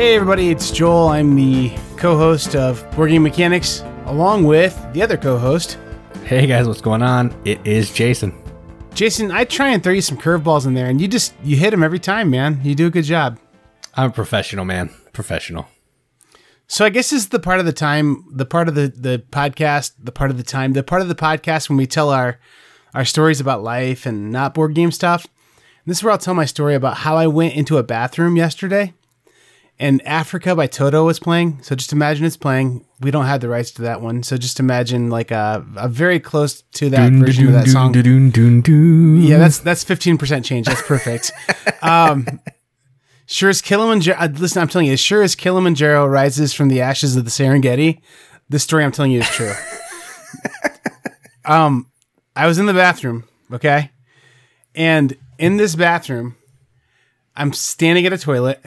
Hey everybody, it's Joel. I'm the co-host of Board Game Mechanics, along with the other co-host, Hey guys, what's going on? It is Jason. Jason. I try and throw you some curveballs in there, and you just you hit them every time, man. You do a good job. I'm a professional, man. Professional. So I guess this is the part of the time, the part of the the podcast, the part of the time, the part of the podcast when we tell our our stories about life and not board game stuff. And this is where I'll tell my story about how I went into a bathroom yesterday and Africa by Toto was playing. So just imagine it's playing. We don't have the rights to that one. So just imagine like a, a very close to that version of that song. Yeah, that's that's 15% change. That's perfect. um, sure as Kilimanjaro, uh, listen, I'm telling you, as sure as Kilimanjaro rises from the ashes of the Serengeti, this story I'm telling you is true. um, I was in the bathroom, okay? And in this bathroom, I'm standing at a toilet,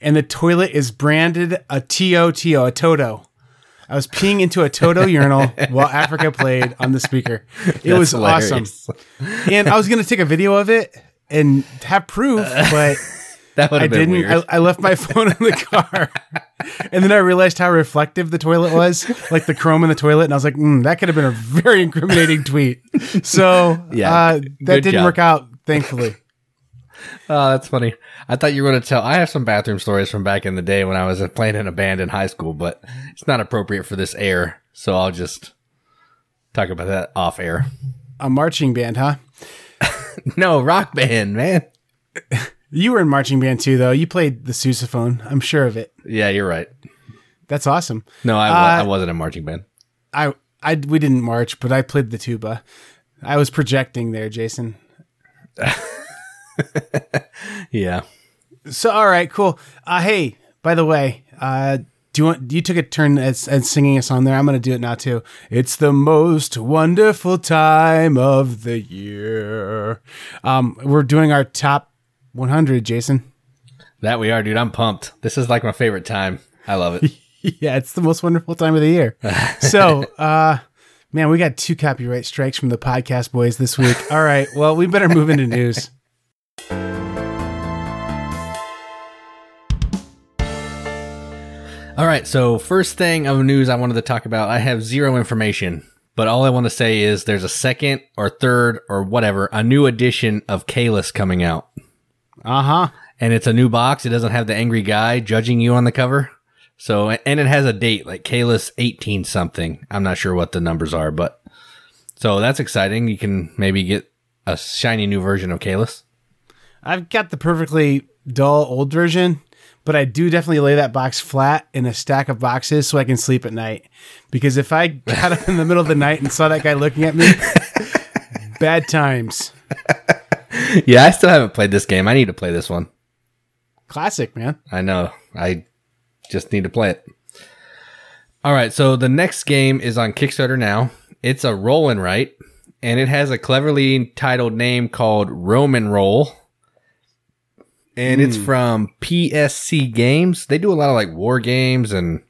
and the toilet is branded a TOTO, a Toto. I was peeing into a Toto urinal while Africa played on the speaker. It was awesome. And I was going to take a video of it and have proof, but That would I have been didn't. weird. I, I left my phone in the car, and then I realized how reflective the toilet was, like the chrome in the toilet, and I was like, mm, that could have been a very incriminating tweet. So Yeah, uh, that didn't job. work out, thankfully. Oh, that's funny. I thought you were going to tell. I have some bathroom stories from back in the day when I was playing in a band in high school, but it's not appropriate for this air, so I'll just talk about that off air. A marching band, huh? No, rock band, man. You were in marching band too, though. You played the sousaphone. I'm sure of it. Yeah, you're right. That's awesome. No, I, Uh, I wasn't in marching band. I, I, we didn't march, but I played the tuba. I was projecting there, Jason. Yeah. So all right, cool. Uh, hey, by the way, uh, do you want? You took a turn at, as singing a song there. I'm gonna do it now too. It's the most wonderful time of the year. Um, we're doing our top 100, Jason. That we are, dude. I'm pumped. This is like my favorite time. I love it. yeah, it's the most wonderful time of the year. so, uh, man, we got two copyright strikes from the podcast boys this week. All right, well, we better move into news. All right, so first thing of news I wanted to talk about, I have zero information, but all I want to say is there's a second or third or whatever, a new edition of Caylus coming out. Uh huh. And it's a new box. It doesn't have the angry guy judging you on the cover. So, and it has a date like Caylus 18 something. I'm not sure what the numbers are, but so that's exciting. You can maybe get a shiny new version of Caylus. I've got the perfectly dull old version, but I do definitely lay that box flat in a stack of boxes so I can sleep at night. Because if I got up in the middle of the night and saw that guy looking at me, bad times. Yeah, I still haven't played this game. I need to play this one. Classic, man. I know. I just need to play it. All right, so the next game is on Kickstarter now. It's a roll and write, and it has a cleverly titled name called Rome & Roll. And it's hmm. from PSC Games. They do a lot of like war games and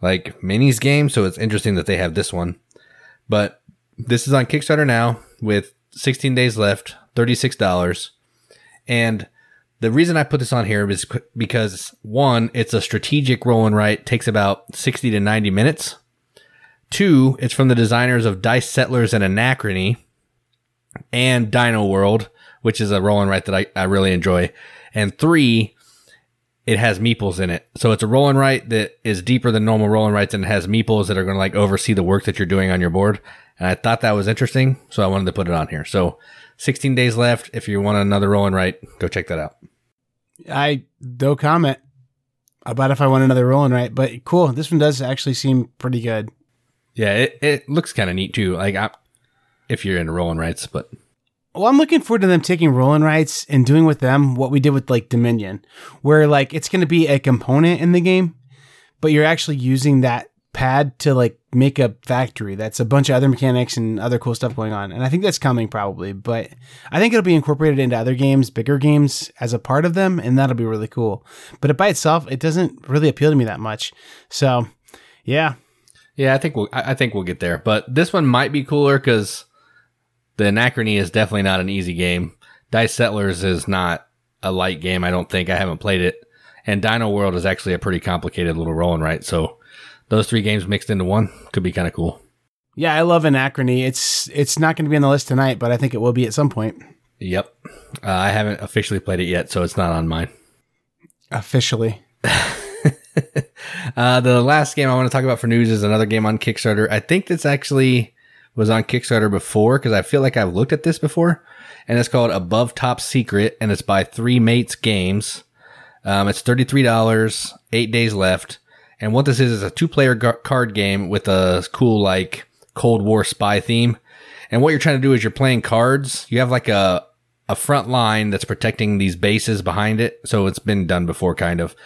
like minis games, so it's interesting that they have this one. But this is on Kickstarter now with 16 days left, $36. And the reason I put this on here is because one, it's a strategic roll and write, takes about 60 to 90 minutes. Two, it's from the designers of Dice Settlers and Anachrony and Dino World, which is a roll and write that I, I really enjoy. And three, it has meeples in it. So it's a roll and write that is deeper than normal roll and writes and it has meeples that are going to like oversee the work that you're doing on your board. And I thought that was interesting. So I wanted to put it on here. So 16 days left. If you want another roll and write, go check that out. I no comment about if I want another roll and write, but cool. This one does actually seem pretty good. Yeah, it, it looks kind of neat too. Like I, if you're into roll and writes, but Well, I'm looking forward to them taking roll and writes and doing with them what we did with like Dominion, where like it's going to be a component in the game, but you're actually using that pad to like make a factory that's a bunch of other mechanics and other cool stuff going on. And I think that's coming probably, but I think it'll be incorporated into other games, bigger games as a part of them, and that'll be really cool. But it by itself, it doesn't really appeal to me that much. So, yeah, yeah, I think we'll I I think we'll get there. But this one might be cooler because the Anachrony is definitely not an easy game. Dice Settlers is not a light game. I don't think I haven't played it, and Dino World is actually a pretty complicated little roll and write. So those three games mixed into one could be kind of cool. Yeah, I love Anachrony. It's it's not going to be on the list tonight, but I think it will be at some point. Yep. Uh, I haven't officially played it yet, so it's not on mine. Officially. uh, the last game I want to talk about for news is another game on Kickstarter. I think this actually was on Kickstarter before because I feel like I've looked at this before, and it's called Above Top Secret, and it's by Three Mates Games. Um, it's thirty three dollars, eight days left, and what this is is a two player card game with a cool like Cold War spy theme. And what you're trying to do is you're playing cards. You have like a a front line that's protecting these bases behind it. So it's been done before, kind of.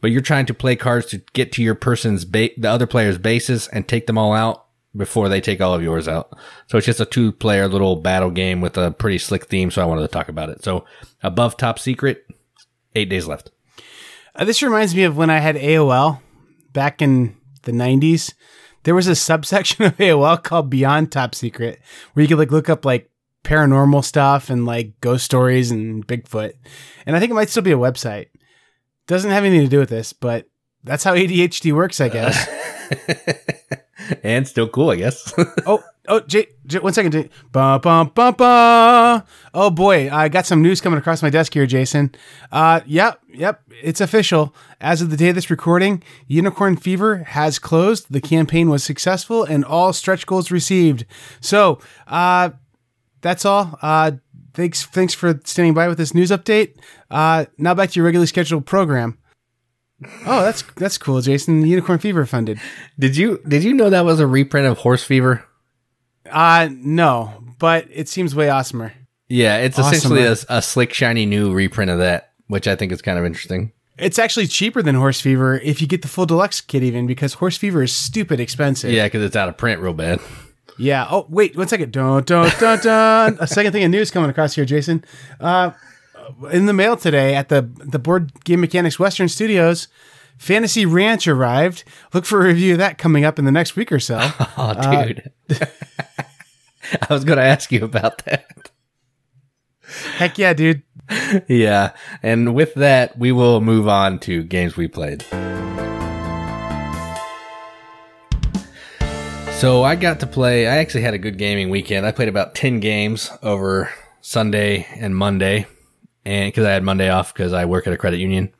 But you're trying to play cards to get to your person's ba- the other player's bases and take them all out before they take all of yours out. So it's just a two player little battle game with a pretty slick theme. So I wanted to talk about it. So above top secret, eight days left. Uh, this reminds me of when I had AOL back in the 90s. There was a subsection of AOL called Beyond Top Secret where you could like look up like paranormal stuff and like ghost stories and Bigfoot. And I think it might still be a website. Doesn't have anything to do with this, but that's how ADHD works, I guess. and still cool, I guess. oh, oh, Jay, one second. Jay. Ba, ba, ba, ba. Oh boy, I got some news coming across my desk here, Jason. Uh, yep, yep, it's official. As of the day of this recording, Unicorn Fever has closed. The campaign was successful, and all stretch goals received. So, uh, that's all. Uh, thanks, thanks for standing by with this news update. Uh, now back to your regularly scheduled program. Oh, that's that's cool, Jason. Unicorn Fever funded. Did you did you know that was a reprint of Horse Fever? Uh no, but it seems way awesomer. Yeah, it's essentially a, a, slick, shiny new reprint of that, which I think is kind of interesting. It's actually cheaper than Horse Fever if you get the full deluxe kit, even because Horse Fever is stupid expensive. Yeah, because it's out of print real bad. Yeah. Oh, wait, one second. Dun, dun, dun, dun. a second thing of news coming across here, Jason. Uh, in the mail today at the the Board Game Mechanics Western Studios, Fantasy Ranch arrived. Look for a review of that coming up in the next week or so. Oh, dude. Uh, I was going to ask you about that. Heck yeah, dude. yeah. And with that, we will move on to games we played. So I got to play, I actually had a good gaming weekend. I played about 10 games over Sunday and Monday. And because I had Monday off because I work at a credit union.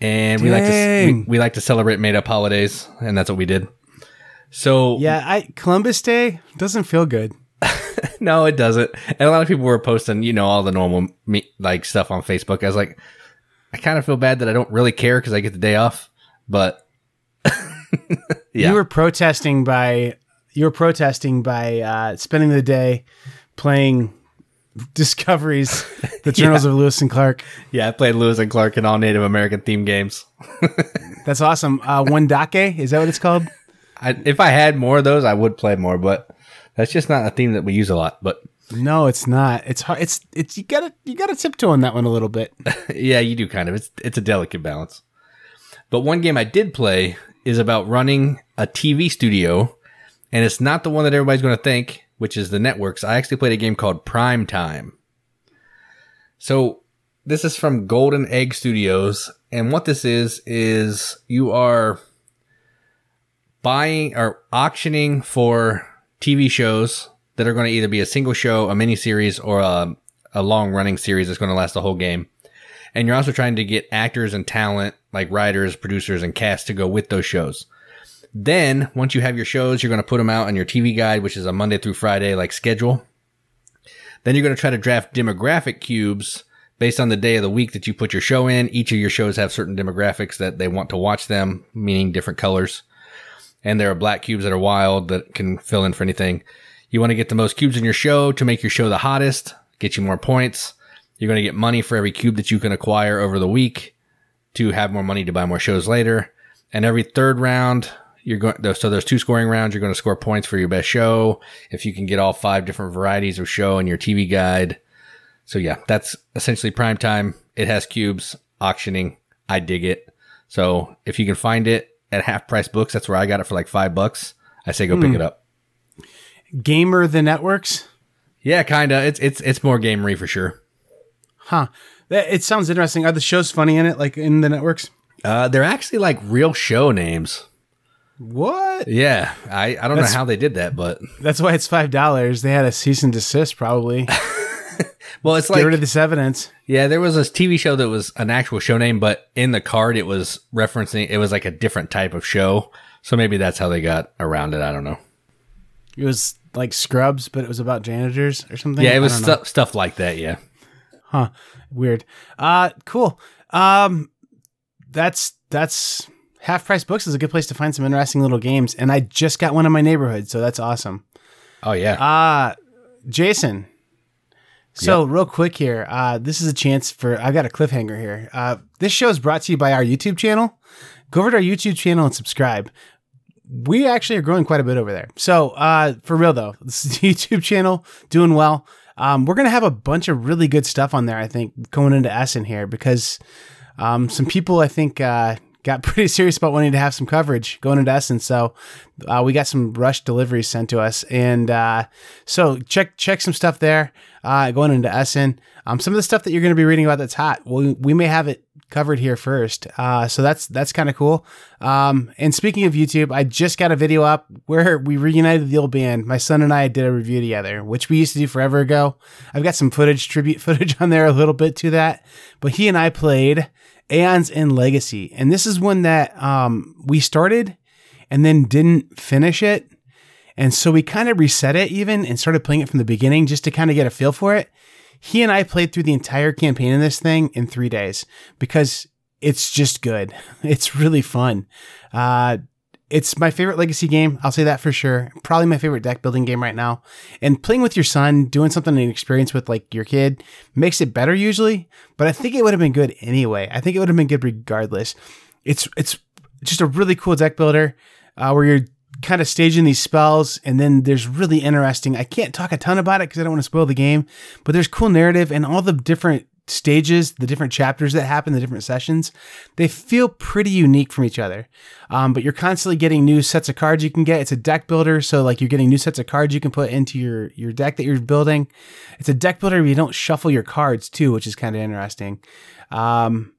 And we like to we, we like to celebrate made up holidays, and that's what we did. So yeah, I Columbus Day doesn't feel good. no, it doesn't. And a lot of people were posting, you know, all the normal me, like stuff on Facebook. I was like, I kind of feel bad that I don't really care because I get the day off, but yeah. You were protesting by you were protesting by uh, spending the day playing Discoveries, the Journals yeah. of Lewis and Clark. Yeah, I played Lewis and Clark in all Native American themed games. That's awesome. Uh, Wendake, is that what it's called? I, if I had more of those, I would play more, but that's just not a theme that we use a lot. But no, it's not. It's hard. It's it's you gotta you gotta tiptoe on that one a little bit. yeah, you do kind of. It's it's a delicate balance. But one game I did play is about running a TV studio, and it's not the one that everybody's going to think, which is the networks. I actually played a game called Prime Time. So this is from Golden Egg Studios, and what this is is you are buying or auctioning for TV shows that are going to either be a single show, a mini series, or a, a long running series that's going to last the whole game. And you're also trying to get actors and talent like writers, producers, and cast to go with those shows. Then once you have your shows, you're going to put them out on your TV guide, which is a Monday through Friday like schedule. Then you're going to try to draft demographic cubes based on the day of the week that you put your show in. Each of your shows have certain demographics that they want to watch them, meaning different colors. And there are black cubes that are wild that can fill in for anything. You want to get the most cubes in your show to make your show the hottest, get you more points. You're going to get money for every cube that you can acquire over the week to have more money to buy more shows later. And every third round, you're going, so there's two scoring rounds. You're going to score points for your best show. If you can get all five different varieties of show in your TV guide. So yeah, that's essentially prime time. It has cubes, auctioning. I dig it. So if you can find it at half price books, that's where I got it for like five bucks. I say go pick hmm. it up. Gamer the networks? Yeah, kinda. It's it's it's more gamery for sure. Huh. That- It sounds interesting. Are the shows funny in it, like in the networks? Uh, they're actually like real show names. What? Yeah, I, I don't That's- know how they did that, but That's why it's five dollars. They had a cease and desist, probably. well, it's Get like rid of this evidence. yeah, there was this TV show that was an actual show name, but in the card it was referencing it was like a different type of show. So maybe that's how they got around it. I don't know. It was like Scrubs, but it was about janitors or something. Yeah, it was stuff stuff like that. Yeah. Huh. Weird. Uh cool. Um that's that's half price books is a good place to find some interesting little games. And I just got one in my neighborhood, so that's awesome. Oh yeah. Uh Jason. So real quick here, uh, this is a chance for I've got a cliffhanger here. Uh, this show is brought to you by our YouTube channel. Go over to our YouTube channel and subscribe. We actually are growing quite a bit over there. So uh, for real though, this is the YouTube channel doing well. Um, we're gonna have a bunch of really good stuff on there. I think going into Essen here because um, some people I think uh, got pretty serious about wanting to have some coverage going into Essen. So uh, we got some rush deliveries sent to us, and uh, so check check some stuff there uh, going into Essen. Um, some of the stuff that you're going to be reading about that's hot, we, we may have it covered here first. Uh, so that's that's kind of cool. Um, and speaking of YouTube, I just got a video up where we reunited the old band. My son and I did a review together, which we used to do forever ago. I've got some footage, tribute footage on there, a little bit to that. But he and I played Aeon's End Legacy, and this is one that um, we started and then didn't finish it. And so we kind of reset it even and started playing it from the beginning just to kind of get a feel for it. He and I played through the entire campaign in this thing in three days because it's just good. It's really fun. Uh, it's my favorite legacy game. I'll say that for sure. Probably my favorite deck building game right now. And playing with your son, doing something an experience with like your kid makes it better usually. But I think it would have been good anyway. I think it would have been good regardless. It's it's just a really cool deck builder uh, where you're kind of staging these spells and then there's really interesting i can't talk a ton about it because i don't want to spoil the game but there's cool narrative and all the different stages the different chapters that happen the different sessions they feel pretty unique from each other. Um, but you're constantly getting new sets of cards you can get. It's a deck builder so like you're getting new sets of cards you can put into your your deck that you're building. It's a deck builder you don't shuffle your cards too which is kind of interesting. Um,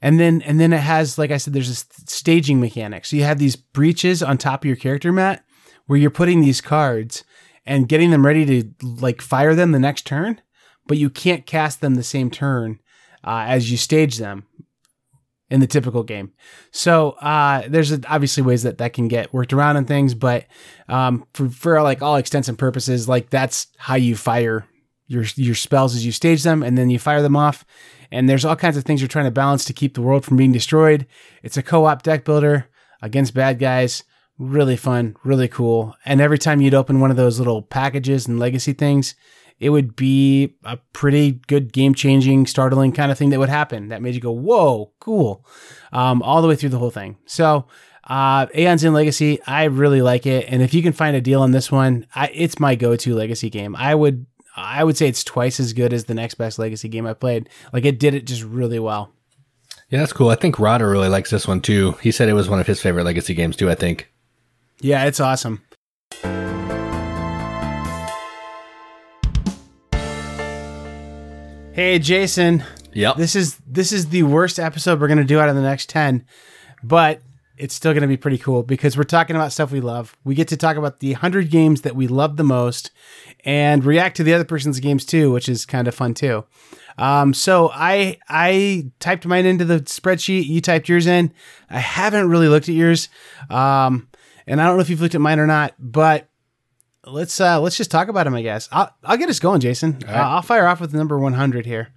and then and then it has like i said there's st- staging mechanic. So you have these breaches on top of your character mat where you're putting these cards and getting them ready to like fire them the next turn but you can't cast them the same turn uh, as you stage them in the typical game so uh, there's obviously ways that that can get worked around and things but um, for, for like all extents and purposes like that's how you fire your your spells as you stage them and then you fire them off and there's all kinds of things you're trying to balance to keep the world from being destroyed. It's a co-op deck builder against bad guys. Really fun, really cool. And every time you'd open one of those little packages and legacy things, it would be a pretty good game-changing, startling kind of thing that would happen that made you go, "Whoa, cool!" Um, all the way through the whole thing. So, uh, Aeon's End Legacy, I really like it, and if you can find a deal on this one, I, it's my go-to Legacy game. I would I would say it's twice as good as the next best legacy game I played. Like it did it just really well. Yeah, that's cool. I think Rodder really likes this one too. He said it was one of his favorite legacy games too, I think. Yeah, it's awesome. Hey Jason, Yep. this is this is the worst episode we're going to do out of the next 10, but it's still going to be pretty cool because we're talking about stuff we love. We get to talk about the 100 games that we love the most and react to the other person's games too, which is kind of fun too. Um, so I I typed mine into the spreadsheet. You typed yours in. I haven't really looked at yours, um, and I don't know if you've looked at mine or not. But let's uh, let's just talk about them. I guess I'll, I'll get us going, Jason. Uh, I'll fire off with number 100 here.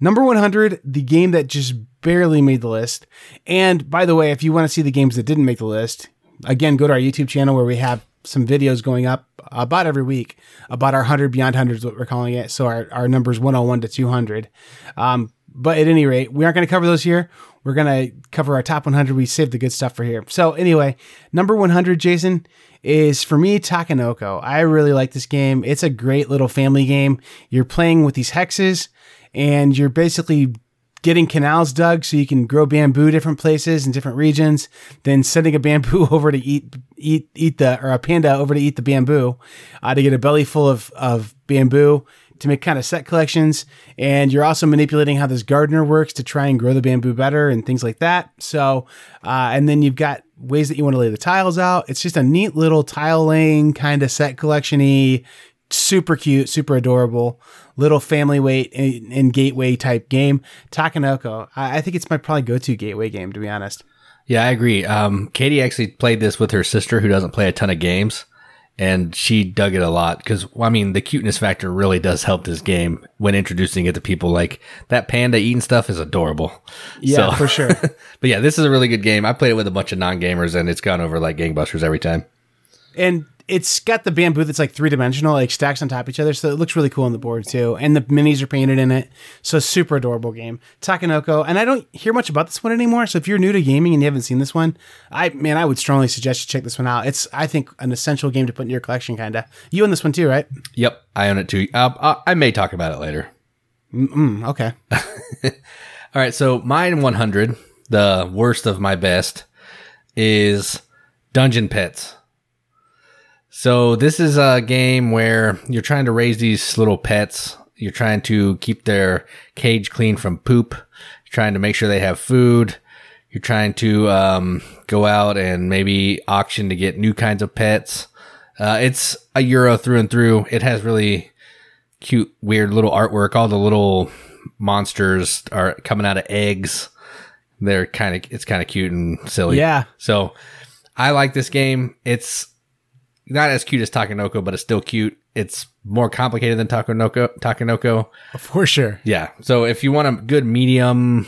Number 100, the game that just barely made the list. And by the way, if you want to see the games that didn't make the list, again, go to our YouTube channel where we have some videos going up about every week about our 100 beyond 100 is what we're calling it. So our, our numbers 101 to 200. Um, but at any rate, we aren't going to cover those here. We're going to cover our top 100. We saved the good stuff for here. So anyway, number 100, Jason, is for me Takenoko. I really like this game. It's a great little family game. You're playing with these hexes and you're basically getting canals dug so you can grow bamboo different places in different regions, then sending a bamboo over to eat eat eat the or a panda over to eat the bamboo, uh, to get a belly full of of bamboo, to make kind of set collections. And you're also manipulating how this gardener works to try and grow the bamboo better and things like that. So, uh, and then you've got ways that you want to lay the tiles out. It's just a neat little tile laying kind of set collection super cute, super adorable, little family weight and, and gateway type game. Takenoko, I, I, think it's my probably go to gateway game, to be honest. Yeah, I agree. Um, Katie actually played this with her sister who doesn't play a ton of games and she dug it a lot because well, I mean the cuteness factor really does help this game when introducing it to people. Like that panda eating stuff is adorable. Yeah, so, for sure. but yeah, this is a really good game. I played it with a bunch of non gamers and it's gone over like gangbusters every time. And it's got the bamboo that's like three dimensional, like stacks on top of each other. So it looks really cool on the board too. And the minis are painted in it. So super adorable game. Takenoko. And I don't hear much about this one anymore. So if you're new to gaming and you haven't seen this one, I man, I would strongly suggest you check this one out. It's I think an essential game to put in your collection, kinda. You own this one too, right? Yep, I own it too. Uh, I may talk about it later. Mm-mm, okay. All right. So mine 100, the worst of my best, is Dungeon Pets. So this is a game where you're trying to raise these little pets. You're trying to keep their cage clean from poop. You're trying to make sure they have food. You're trying to um, go out and maybe auction to get new kinds of pets. Uh, it's a euro through and through. It has really cute, weird little artwork. All the little monsters are coming out of eggs. They're kind of it's kind of cute and silly. Yeah. So I like this game. It's not as cute as Takenoko, but it's still cute. It's more complicated than Takenoko. Takenoko, for sure. Yeah. So if you want a good medium,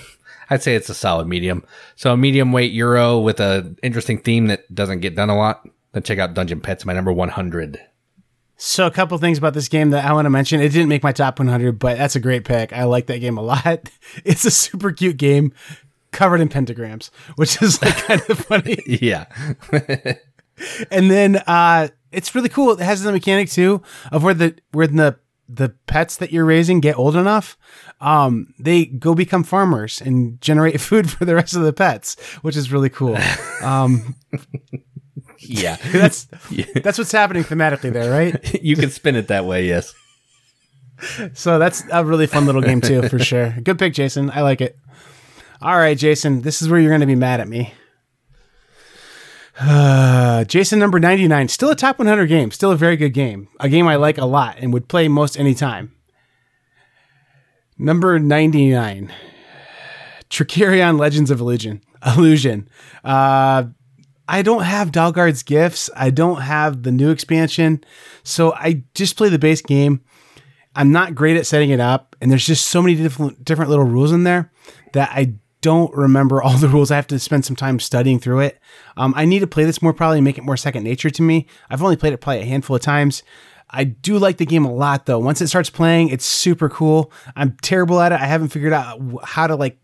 I'd say it's a solid medium. So a medium weight euro with a interesting theme that doesn't get done a lot. Then check out Dungeon Pets, my number one hundred. So a couple things about this game that I want to mention. It didn't make my top 100, but that's a great pick. I like that game a lot. It's a super cute game covered in pentagrams, which is like kind of funny. yeah. And then uh, it's really cool. It has the mechanic too of where the where the the pets that you're raising get old enough, um, they go become farmers and generate food for the rest of the pets, which is really cool. Um, yeah, that's that's what's happening thematically there, right? you can spin it that way, yes. So that's a really fun little game too, for sure. Good pick, Jason. I like it. All right, Jason, this is where you're going to be mad at me. Uh, Jason number 99, still a top 100 game, still a very good game. A game I like a lot and would play most anytime. Number 99, Trickerion Legends of Illusion. Illusion. Uh, I don't have Dahlgaard's gifts. I don't have the new expansion. So I just play the base game. I'm not great at setting it up, and there's just so many different different little rules in there that I don't remember all the rules. I have to spend some time studying through it. Um, I need to play this more probably make it more second nature to me. I've only played it probably a handful of times. I do like the game a lot though. Once it starts playing, it's super cool. I'm terrible at it. I haven't figured out how to like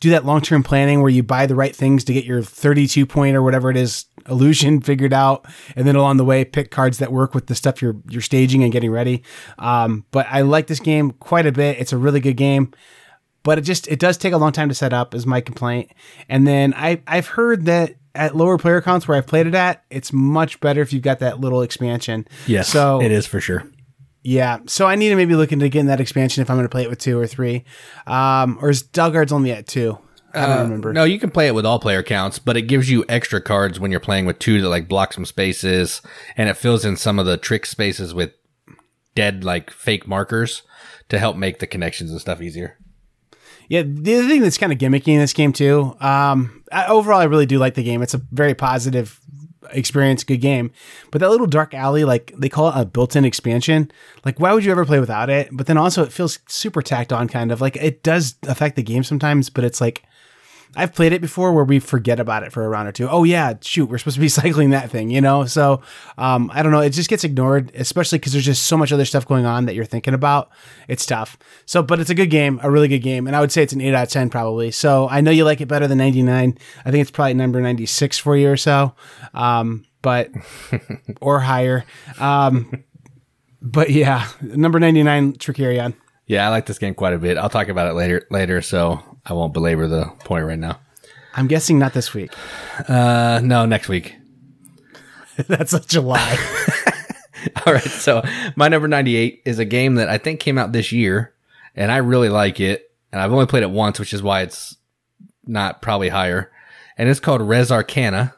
do that long term planning where you buy the right things to get your 32 point or whatever it is illusion figured out, and then along the way pick cards that work with the stuff you're you're staging and getting ready. Um, but I like this game quite a bit. It's a really good game but it just it does take a long time to set up is my complaint. And then i i've heard that at lower player counts where i've played it at it's much better if you've got that little expansion. Yes so it is for sure. Yeah so i need to maybe look into getting that expansion if i'm going to play it with two or three. Um or is Dahlgaard's only at two? I don't uh, remember. No, you can play it with all player counts, but it gives you extra cards when you're playing with two that like block some spaces, and it fills in some of the trick spaces with dead like fake markers to help make the connections and stuff easier. Yeah, the other thing that's kind of gimmicky in this game too. Um, I, overall, I really do like the game. It's a very positive experience, good game. But that little dark alley, like they call it a built-in expansion. Like, why would you ever play without it? But then also, it feels super tacked on, kind of like it does affect the game sometimes. But it's like I've played it before where we forget about it for a round or two. Oh yeah, shoot, we're supposed to be cycling that thing, you know. So um, I don't know. It just gets ignored, especially because there's just so much other stuff going on that you're thinking about. It's tough. So, but it's a good game, a really good game, and I would say it's an eight out of ten probably. So I know you like it better than 99. I think it's probably number 96 for you or so, um, but or higher. Um, but yeah, number 99, Trickerion. Yeah, I like this game quite a bit. I'll talk about it later. Later, so I won't belabor the point right now. I'm guessing not this week. Uh, no, next week. That's a July. All right, so my number 98 is a game that I think came out this year, and I really like it. And I've only played it once, which is why it's not probably higher. And it's called Res Arcana,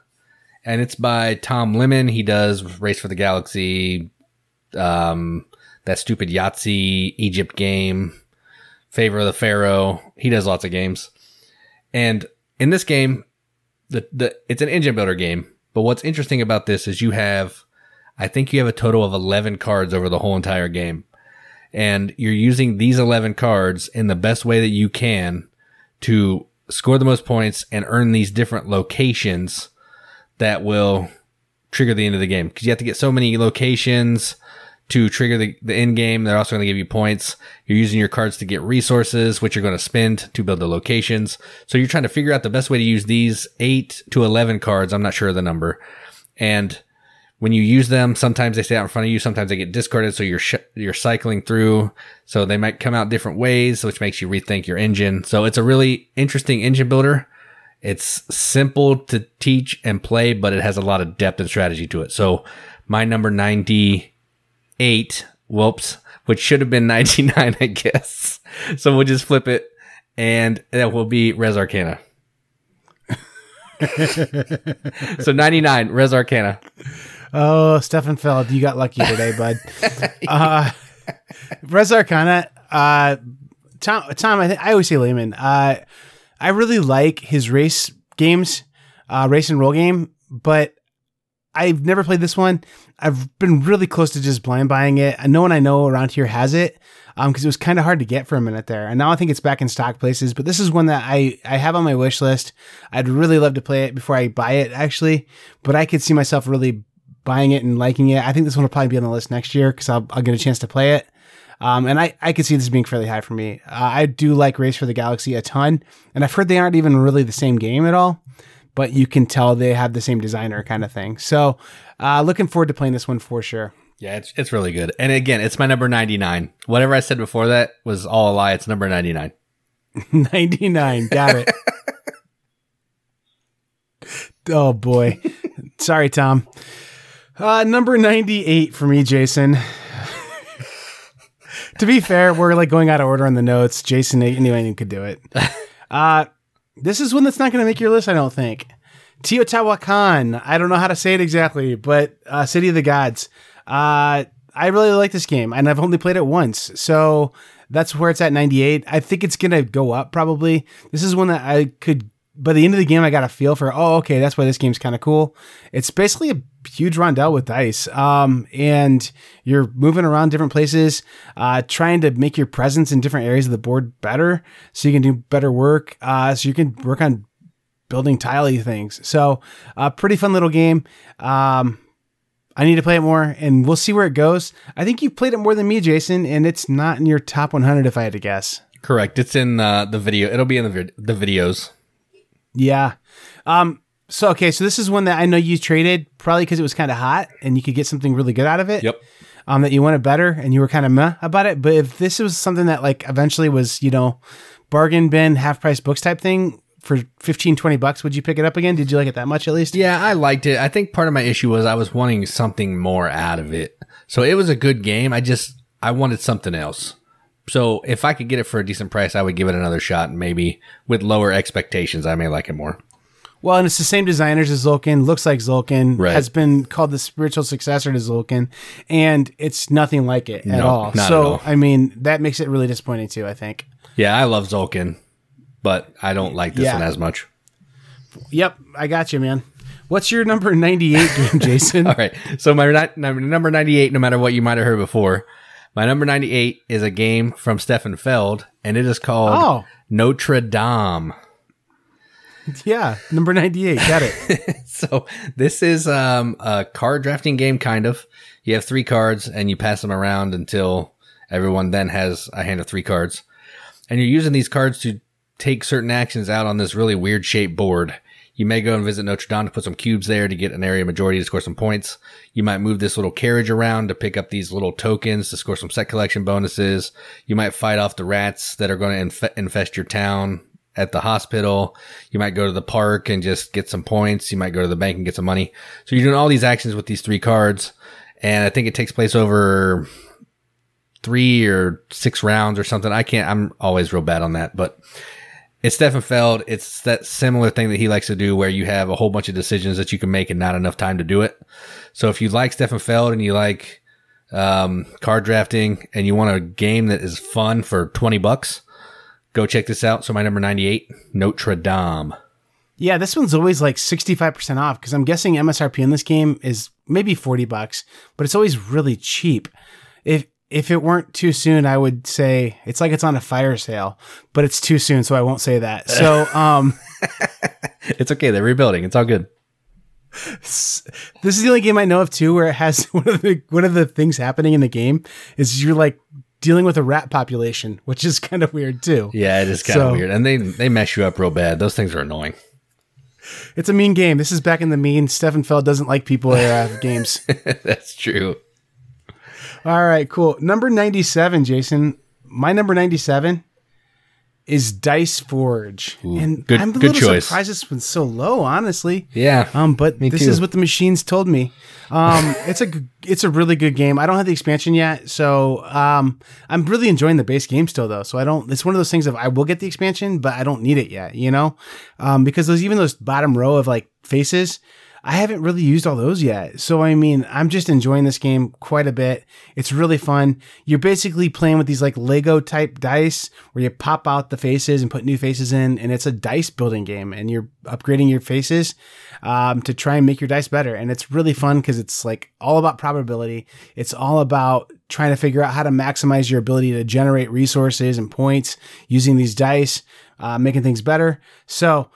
and it's by Tom Lehman. He does Race for the Galaxy, um, that stupid Yahtzee Egypt game, Favor of the Pharaoh. He does lots of games. And in this game, the, the it's an engine builder game. But what's interesting about this is you have, I think you have a total of 11 cards over the whole entire game. And you're using these 11 cards in the best way that you can to score the most points and earn these different locations that will trigger the end of the game. Cause you have to get so many locations to trigger the, the end game. They're also going to give you points. You're using your cards to get resources, which you're going to spend to build the locations. So you're trying to figure out the best way to use these eight to 11 cards. I'm not sure of the number. And when you use them, sometimes they stay out in front of you. Sometimes they get discarded. So you're, sh- you're cycling through. So they might come out different ways, which makes you rethink your engine. So it's a really interesting engine builder. It's simple to teach and play, but it has a lot of depth and strategy to it. So my number 98, whoops, which should have been 99, I guess. So we'll just flip it and that will be Res Arcana. so 99, Res Arcana. Oh, Stefan Feld, you got lucky today, bud. uh, Res Arcana, uh, Tom, Tom, I, th- I always say Lehman. Uh, I really like his race games, uh, race and roll game, but I've never played this one. I've been really close to just blind buying it. No one I know around here has it because um, it was kind of hard to get for a minute there. And now I think it's back in stock places. But this is one that I, I have on my wish list. I'd really love to play it before I buy it, actually. But I could see myself really buying it and liking it. I think this one will probably be on the list next year because I'll, I'll get a chance to play it. Um, and I, I could see this being fairly high for me. Uh, I do like Race for the Galaxy a ton. And I've heard they aren't even really the same game at all but you can tell they have the same designer kind of thing. So, uh, looking forward to playing this one for sure. Yeah, it's it's really good. And again, it's my number 99. Whatever I said before that was all a lie. It's number 99. 99. Got it. oh boy. Sorry, Tom. Uh, number 98 for me, Jason. to be fair, we're like going out of order on the notes. Jason, anyone could do it. Uh, this is one that's not going to make your list, I don't think. Teotihuacan. I don't know how to say it exactly, but uh, City of the Gods. Uh, I really like this game, and I've only played it once, so that's where it's at 98. I think it's going to go up probably. This is one that I could, by the end of the game, I got a feel for, oh, okay, that's why this game's kind of cool. It's basically a huge rondel with dice, um, and you're moving around different places, uh, trying to make your presence in different areas of the board better, so you can do better work, uh, so you can work on building tiley things. So, a uh, pretty fun little game. Um, I need to play it more, and we'll see where it goes. I think you've played it more than me, Jason, and it's not in your top 100 if I had to guess. Correct. It's in uh, the video. It'll be in the vid- the videos. Yeah. Um, so okay, so this is one that I know you traded probably because it was kind of hot and you could get something really good out of it. Yep. Um, that you wanted better and you were kind of meh about it. But if this was something that like eventually was, you know, bargain bin, half price books type thing for 15, 20 bucks, would you pick it up again? Did you like it that much at least? Yeah, I liked it. I think part of my issue was I was wanting something more out of it. So it was a good game. I just, I wanted something else. So if I could get it for a decent price, I would give it another shot. And maybe with lower expectations, I may like it more. Well, and it's the same designers as Tzolk'in, looks like Tzolk'in, Right. has been called the spiritual successor to Tzolk'in, and it's nothing like it at No, all. not so, at all. I mean, that makes it really disappointing too, I think. Yeah, I love Tzolk'in, but I don't like this Yeah. one as much. Yep, I got you, man. What's your number 98 game, Jason? All right. So my, my number 98, no matter what you might have heard before, my number 98 is a game from Stefan Feld, and it is called Oh. Notre Dame. Yeah, number 98. Got it. So this is um, a card drafting game, kind of. You have three cards, and you pass them around until everyone then has a hand of three cards. And you're using these cards to take certain actions out on this really weird shaped board. You may go and visit Notre Dame to put some cubes there to get an area majority to score some points. You might move this little carriage around to pick up these little tokens to score some set collection bonuses. You might fight off the rats that are going to inf- infest your town at the hospital. You might go to the park and just get some points. You might go to the bank and get some money. So you're doing all these actions with these three cards and I think it takes place over three or six rounds or something. I can't. I'm always real bad on that, but it's Stefan Feld. It's that similar thing that he likes to do, where you have a whole bunch of decisions that you can make and not enough time to do it. So if you like Stefan Feld and you like um, card drafting and you want a game that is fun for twenty bucks, go check this out. So my number ninety eight, Notre Dame. Yeah, this one's always like 65% off because I'm guessing MSRP in this game is maybe 40 bucks, but it's always really cheap. If if it weren't too soon, I would say it's like it's on a fire sale, but it's too soon, so I won't say that. So, um, it's okay. They're rebuilding. It's all good. This is the only game I know of too where it has one of the one of the things happening in the game is you're like dealing with a rat population, which is kind of weird too. Yeah, it is kind so, of weird, and they they mess you up real bad. Those things are annoying. It's a mean game. This is back in the mean. Stefan Feld doesn't like people era games. That's true. All right, cool. Number 97, Jason. My number 97 is Dice Forge. Ooh, and good, I'm a good little choice. surprised this one's so low, honestly. Yeah. Um, but this too. is what the machines told me. Um, it's a it's a really good game. I don't have the expansion yet, so um, I'm really enjoying the base game still though. So I don't. It's one of those things of I will get the expansion, but I don't need it yet. You know, um, because those even those bottom row of like faces I haven't really used all those yet. So, I mean, I'm just enjoying this game quite a bit. It's really fun. You're basically playing with these like Lego type dice where you pop out the faces and put new faces in, and it's a dice building game, and you're upgrading your faces um, to try and make your dice better. And it's really fun because it's like all about probability. It's all about trying to figure out how to maximize your ability to generate resources and points using these dice, uh, making things better. So,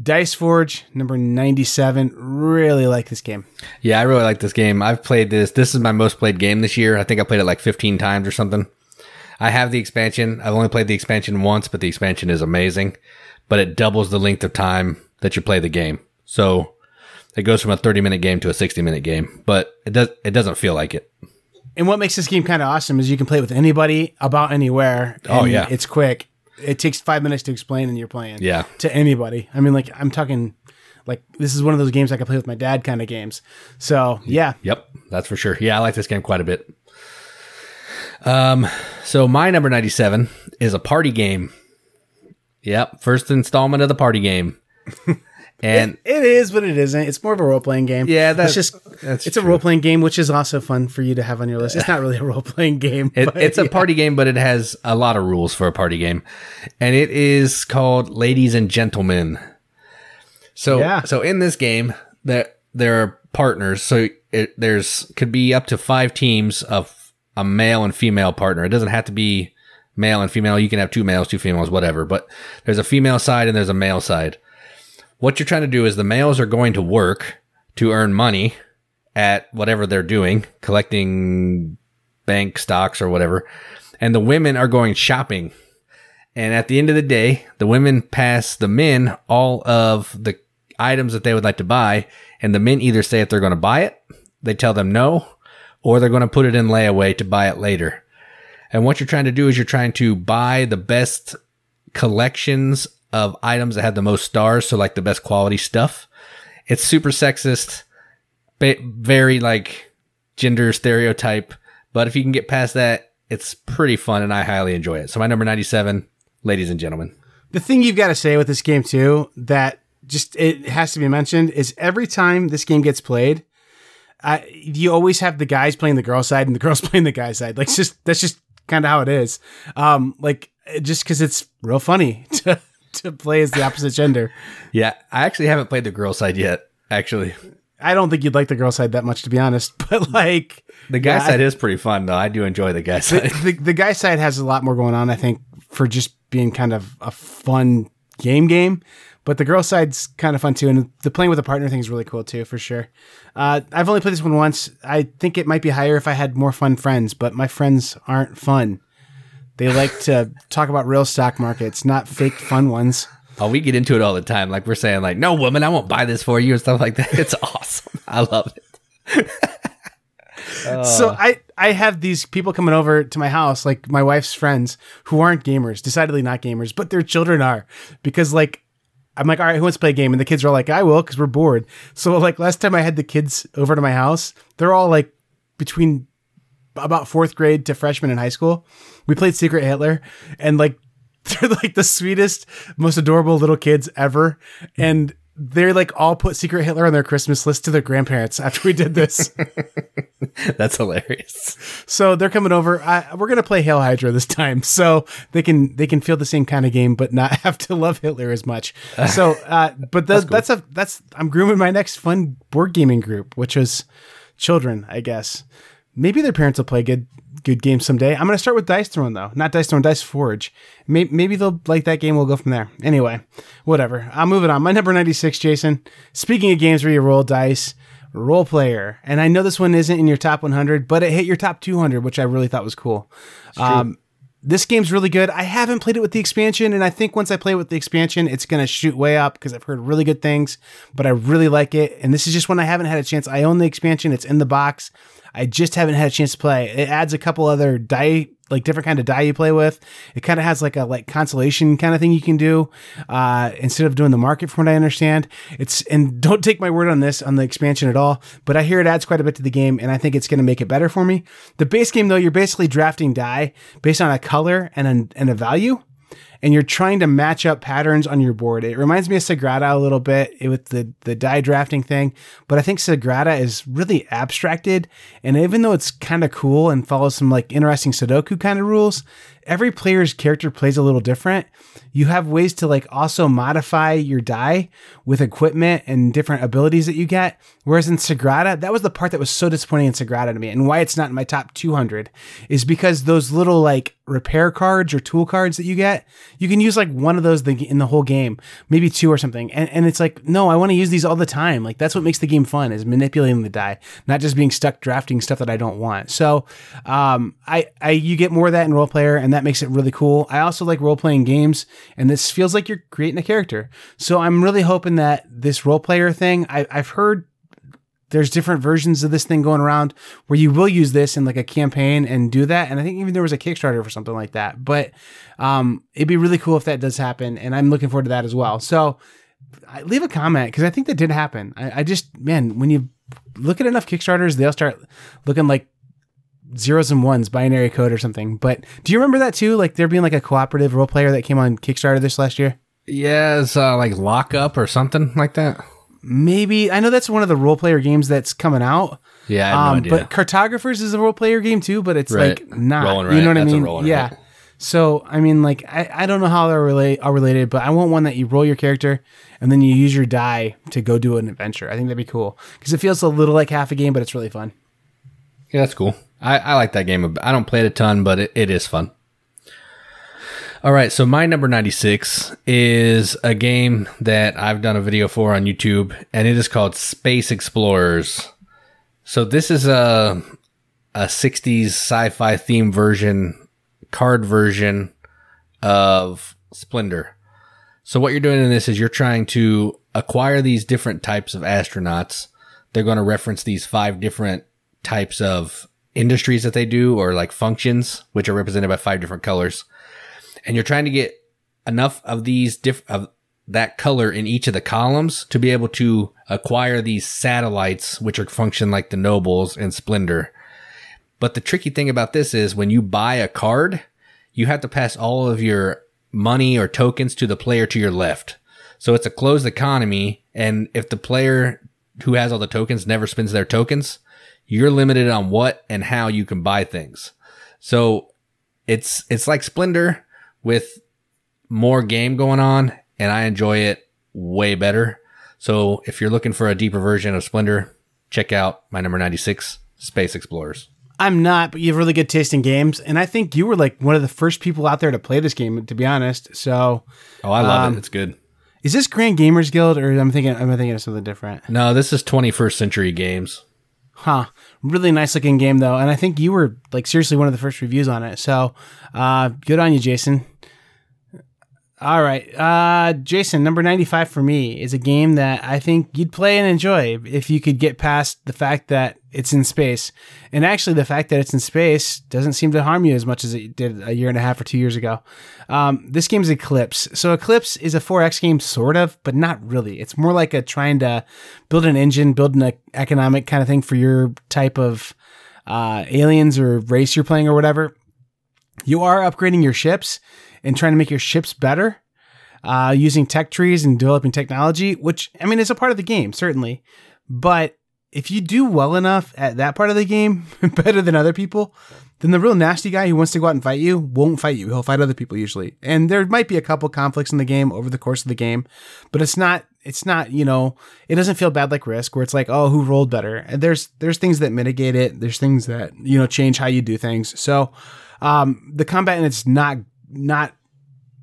Dice Forge number 97. Really like this game. Yeah, I really like this game. I've played this. This is my most played game this year. I think I played it like 15 times or something. I have the expansion. I've only played the expansion once, but the expansion is amazing. But it doubles the length of time that you play the game. So it goes from a 30 minute game to a 60 minute game, but it does it doesn't feel like it. And what makes this game kind of awesome is you can play with anybody about anywhere. oh yeah, it's quick it takes five minutes to explain and you're playing. Yeah. To anybody. I mean, like I'm talking like this is one of those games I can play with my dad kind of games. So yeah. Yep. That's for sure. Yeah, I like this game quite a bit. Um, so my number 97 is a party game. Yep. First installment of the party game. And it, it is, but it isn't. It's more of a role playing game. Yeah, that's it's just that's it's true. a role playing game, which is also fun for you to have on your list. It's not really a role playing game. It, it's yeah. a party game, but it has a lot of rules for a party game, and it is called Ladies and Gentlemen. So, yeah. so in this game, there there are partners. So it, there's could be up to five teams of a male and female partner. It doesn't have to be male and female. You can have two males, two females, whatever. But there's a female side and there's a male side what you're trying to do is the males are going to work to earn money at whatever they're doing, collecting bank stocks or whatever. And the women are going shopping. And at the end of the day, the women pass the men all of the items that they would like to buy. And the men either say if they're going to buy it, they tell them no, or they're going to put it in layaway to buy it later. And what you're trying to do is you're trying to buy the best collections of items that have the most stars, so like the best quality stuff. It's super sexist, very like gender stereotype, but if you can get past that, it's pretty fun and I highly enjoy it. So my number 97, ladies and gentlemen. The thing you've got to say with this game too that just it has to be mentioned is every time this game gets played, uh, you always have the guys playing the girl side and the girls playing the guy side. Like, just that's just kind of how it is. Um, like just because it's real funny to to play as the opposite gender. Yeah, I actually haven't played the girl side yet. Actually, I don't think you'd like the girl side that much, to be honest. But like the guy yeah, side I, is pretty fun, though. I do enjoy the guy side. The, the, the guy side has a lot more going on. I think for just being kind of a fun game game. But the girl side's kind of fun too, and the playing with a partner thing is really cool too, for sure. Uh, I've only played this one once. I think it might be higher if I had more fun friends, but my friends aren't fun. They like to talk about real stock markets, not fake fun ones. Oh, we get into it all the time. Like we're saying, like, no woman, I won't buy this for you and stuff like that. It's awesome. I love it. So I I have these people coming over to my house, like my wife's friends, who aren't gamers, decidedly not gamers, but their children are, because like I'm like, all right, who wants to play a game? And the kids are like, I will, because we're bored. So like last time I had the kids over to my house, they're all like between about fourth grade to freshman in high school. We played Secret Hitler, and like they're like the sweetest, most adorable little kids ever, and they're like all put Secret Hitler on their Christmas list to their grandparents after we did this. That's hilarious. so they're coming over. I, we're gonna play Hail Hydra this time, so they can they can feel the same kind of game, but not have to love Hitler as much. So, uh, but the, that's, cool. that's a that's I'm grooming my next fun board gaming group, which is children, I guess. Maybe their parents will play good good games someday. I'm going to start with Dice Throne though, not Dice Throne, Dice Forge. Maybe, maybe they'll like that game. We'll go from there. Anyway, whatever. I'm moving on. My number 96, Jason. Speaking of games where you roll dice, Roll Player, and I know this one isn't in your top 100, but it hit your top 200, which I really thought was cool. Um, this game's really good. I haven't played it with the expansion, and I think once I play it with the expansion, it's gonna shoot way up because I've heard really good things. But I really like it, and this is just one I haven't had a chance. I own the expansion; it's in the box. I just haven't had a chance to play. It adds a couple other die, like different kind of die you play with. It kind of has like a like consolation kind of thing you can do uh, instead of doing the market, from what I understand. It's and don't take my word on this on the expansion at all, but I hear it adds quite a bit to the game, and I think it's going to make it better for me. The base game though, you're basically drafting die based on a color and a, and a value and you're trying to match up patterns on your board. It reminds me of Sagrada a little bit with the, the die drafting thing, but I think Sagrada is really abstracted. And even though it's kind of cool and follows some like interesting Sudoku kind of rules, every player's character plays a little different. You have ways to like also modify your die with equipment and different abilities that you get. Whereas in Sagrada, that was the part that was so disappointing in Sagrada to me, and why it's not in my top 200 is because those little like repair cards or tool cards that you get, you can use like one of those in the whole game, maybe two or something. And, and it's like, no, I want to use these all the time. Like that's what makes the game fun is manipulating the die, not just being stuck drafting stuff that I don't want. So, um, I, I, you get more of that in Roll Player and that makes it really cool. I also like role playing games and this feels like you're creating a character. So I'm really hoping that this Roll Player thing, I, I've heard there's different versions of this thing going around where you will use this in like a campaign and do that. And I think even there was a Kickstarter for something like that. But um, it'd be really cool if that does happen. And I'm looking forward to that as well. So leave a comment because I think that did happen. I, I just, man, when you look at enough Kickstarters, they'll start looking like zeros and ones, binary code or something. But do you remember that too? Like there being like a cooperative Roll Player that came on Kickstarter this last year? Yeah, it's uh, like Lockup or something like that maybe I know that's one of the Roll Player games that's coming out. Yeah, um, no but Cartographers is a Roll Player game too, but it's right. like not. You know what that's I mean? Yeah. Right. So I mean, like I, I don't know how they're relate are related, but I want one that you roll your character and then you use your die to go do an adventure. I think that'd be cool because it feels a little like half a game, but it's really fun. Yeah, that's cool. I, I like that game. I don't play it a ton, but it, it is fun. All right, so my number 96 is a game that I've done a video for on YouTube, and it is called Space Explorers. So this is a a 60s sci-fi theme version, card version of Splendor. So what you're doing in this is you're trying to acquire these different types of astronauts. They're going to reference these five different types of industries that they do or like functions, which are represented by five different colors and you're trying to get enough of these diff of that color in each of the columns to be able to acquire these satellites, which are function like the nobles and Splendor. But the tricky thing about this is when you buy a card, you have to pass all of your money or tokens to the player to your left. So it's a closed economy. And if the player who has all the tokens never spends their tokens, you're limited on what and how you can buy things. So it's, it's like Splendor, with more game going on, and I enjoy it way better. So if you're looking for a deeper version of Splendor, check out my number 96, Space Explorers. I'm not, but you have really good taste in games, and I think you were like one of the first people out there to play this game. To be honest, so oh, I love um, it. It's good. Is this Grand Gamers Guild, or I'm thinking I'm thinking of something different? No, this is 25th Century Games. Huh. Really nice looking game though, and I think you were like seriously one of the first reviews on it. So, uh, good on you, Jason. All right. Uh, Jason, number 95 for me is a game that I think you'd play and enjoy if you could get past the fact that it's in space. And actually, the fact that it's in space doesn't seem to harm you as much as it did a year and a half or two years ago. Um, this game is Eclipse. So, Eclipse is a 4X game, sort of, but not really. It's more like a trying to build an engine, build an economic kind of thing for your type of uh, aliens or race you're playing or whatever, you are upgrading your ships and trying to make your ships better uh, using tech trees and developing technology, which, I mean, is a part of the game, certainly. But if you do well enough at that part of the game, better than other people, then the real nasty guy who wants to go out and fight you won't fight you. He'll fight other people usually. And there might be a couple conflicts in the game over the course of the game, but it's not it's not, you know, it doesn't feel bad like Risk where it's like, oh, who rolled better? And there's there's things that mitigate it. There's things that, you know, change how you do things. So, um the combat and it's not not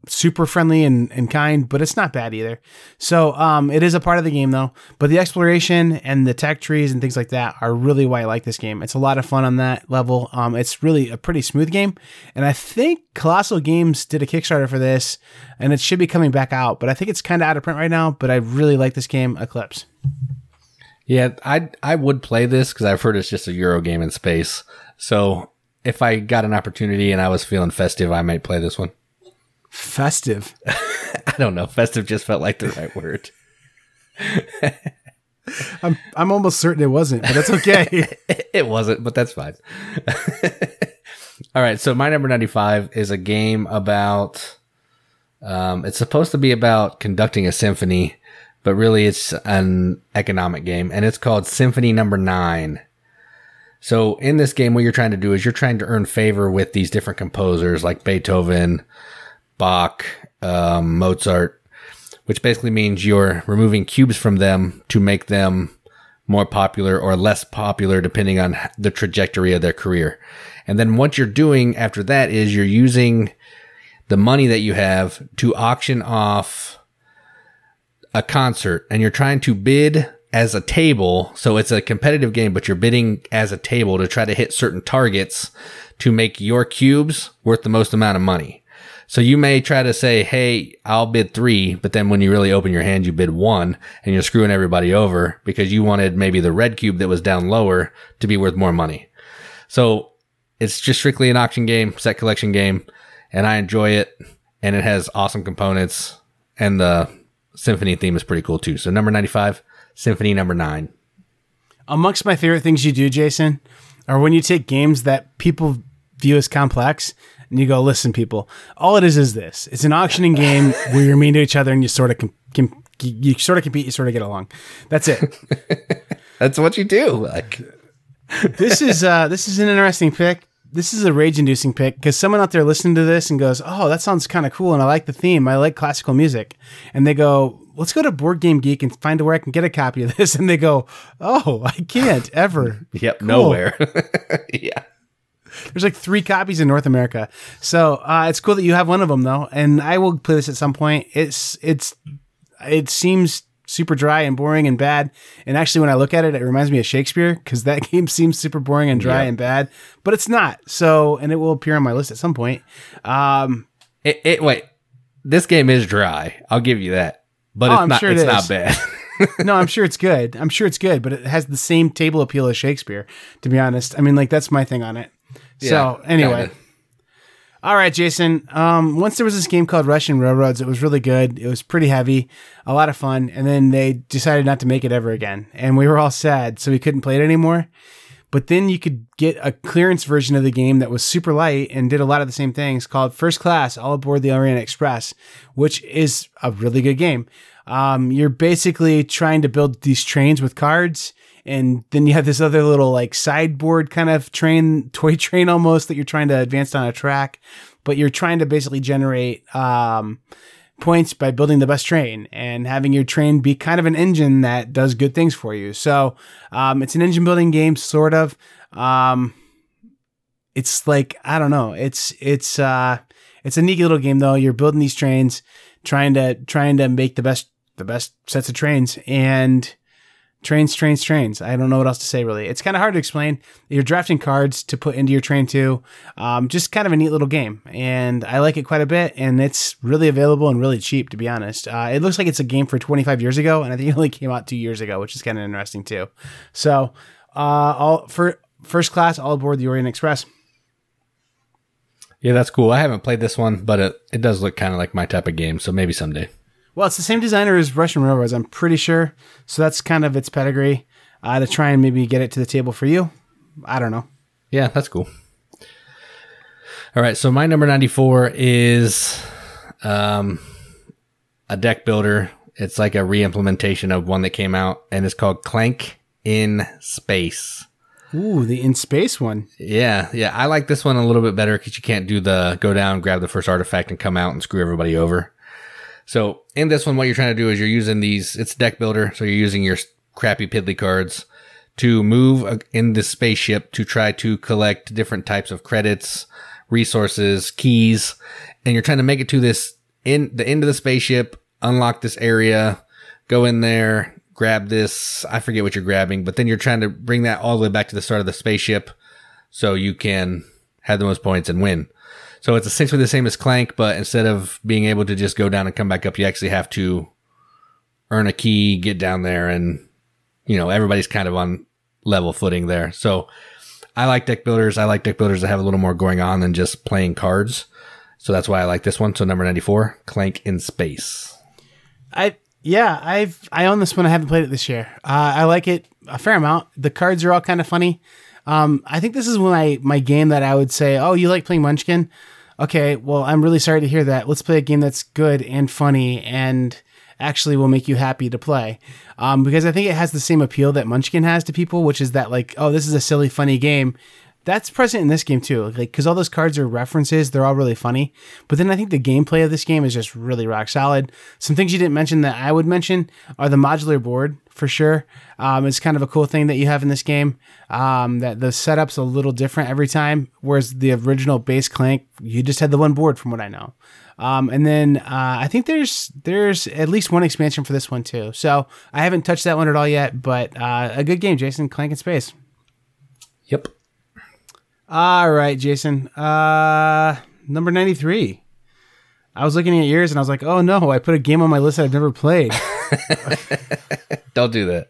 super friendly and, and kind, but it's not bad either. So um, it is a part of the game though. But the exploration and the tech trees and things like that are really why I like this game. It's a lot of fun on that level. Um, it's really a pretty smooth game, and I think Colossal Games did a Kickstarter for this, and it should be coming back out. But I think it's kind of out of print right now. But I really like this game, Eclipse. Yeah, I I would play this because I've heard it's just a Euro game in space. So if I got an opportunity and I was feeling festive, I might play this one. Festive. I don't know. Festive just felt like the right word. I'm I'm almost certain it wasn't, but that's okay. it wasn't, but that's fine. All right, so my number 95 is a game about um, it's supposed to be about conducting a symphony, but really it's an economic game and it's called Symphony Number 9. So in this game what you're trying to do is you're trying to earn favor with these different composers like Beethoven, Bach, um, Mozart, which basically means you're removing cubes from them to make them more popular or less popular depending on the trajectory of their career. And then what you're doing after that is you're using the money that you have to auction off a concert and you're trying to bid as a table. So it's a competitive game, but you're bidding as a table to try to hit certain targets to make your cubes worth the most amount of money. So you may try to say, Hey, I'll bid three, but then when you really open your hand, you bid one and you're screwing everybody over because you wanted maybe the red cube that was down lower to be worth more money. So it's just strictly an auction game, set collection game, and I enjoy it. And it has awesome components and the symphony theme is pretty cool too. So number 95, symphony number nine. Amongst my favorite things you do, Jason, are when you take games that people view as complex and you go, listen, people, all it is is this: it's an auctioning game where you're mean to each other and you sort of com- com- you sort of compete, you sort of get along. That's it. That's what you do. Like this is uh, this is an interesting pick. This is a rage-inducing pick because someone out there listening to this and goes, "Oh, that sounds kind of cool," and I like the theme. I like classical music, and they go, let's go to Board Game Geek and find where I can get a copy of this. And they go, oh, I can't ever. yep, cool. nowhere. yeah. There's like three copies in North America, so uh, it's cool that you have one of them though. And I will play this at some point. It's it's it seems super dry and boring and bad. And actually, when I look at it, it reminds me of Shakespeare because that game seems super boring and dry yeah. and bad, but it's not. So, and it will appear on my list at some point. Um, it, it wait, this game is dry. I'll give you that, but oh, it's I'm not. Sure it's not bad. no, I'm sure it's good. I'm sure it's good, but it has the same table appeal as Shakespeare. To be honest, I mean, like that's my thing on it so anyway. Kinda. All right, Jason. Um, once there was this game called Russian Railroads. It was really good. It was pretty heavy, a lot of fun. And then they decided not to make it ever again. And we were all sad, so we couldn't play it anymore. But then you could get a clearance version of the game that was super light and did a lot of the same things called First Class All Aboard the Orient Express, which is a really good game. Um, you're basically trying to build these trains with cards and then you have this other little like sideboard kind of train, toy train almost that you're trying to advance down a track, but you're trying to basically generate um, points by building the best train and having your train be kind of an engine that does good things for you. So um, it's an engine building game, sort of. Um, it's like I don't know. It's it's uh, it's a neat little game though. You're building these trains, trying to trying to make the best the best sets of trains and Trains, trains, trains. I don't know what else to say really. It's kind of hard to explain. You're drafting cards to put into your train too. Um, just kind of a neat little game, and I like it quite a bit. And it's really available and really cheap, to be honest. Uh, it looks like it's a game for 25 years ago, and I think it only came out two years ago, which is kind of interesting too. So, uh, all for first class, all aboard the Orient Express. Yeah, that's cool. I haven't played this one, but it, it does look kind of like my type of game, so maybe someday. Well, it's the same designer as Russian Railroads, I'm pretty sure. So that's kind of its pedigree uh, to try and maybe get it to the table for you. I don't know. Yeah, that's cool. All right, so my number 94 is um, a deck builder. It's like a re-implementation of one that came out, and it's called Clank in Space. Ooh, the in space one. Yeah, yeah, I like this one a little bit better because you can't do the go down, grab the first artifact, and come out and screw everybody over. So in this one, what you're trying to do is you're using these. It's deck builder, so you're using your crappy piddly cards to move in the spaceship to try to collect different types of credits, resources, keys, and you're trying to make it to this in the end of the spaceship, unlock this area, go in there, grab this. I forget what you're grabbing, but then you're trying to bring that all the way back to the start of the spaceship so you can have the most points and win. So it's essentially the same as Clank, but instead of being able to just go down and come back up, you actually have to earn a key, get down there, and you know everybody's kind of on level footing there. So I like deck builders. I like deck builders that have a little more going on than just playing cards. So that's why I like this one. So number ninety four, Clank in Space. I yeah, I've I own this one. I haven't played it this year. Uh, I like it a fair amount. The cards are all kind of funny. Um, I think this is my my game that I would say, oh, you like playing Munchkin? Okay, well, I'm really sorry to hear that. Let's play a game that's good and funny and actually will make you happy to play. Um, because I think it has the same appeal that Munchkin has to people, which is that like, oh, this is a silly, funny game. That's present in this game too, like because all those cards are references. They're all really funny. But then I think the gameplay of this game is just really rock solid. Some things you didn't mention that I would mention are the modular board for sure. Um, it's kind of a cool thing that you have in this game. Um, that the setup's a little different every time, whereas the original base Clank, you just had the one board, from what I know. Um, and then uh, I think there's there's at least one expansion for this one too. So I haven't touched that one at all yet, but uh, a good game, Jason. Clank in Space. Yep. All right, Jason. Uh, number 93. I was looking at yours and I was like, oh no, I put a game on my list I've never played. Don't do that.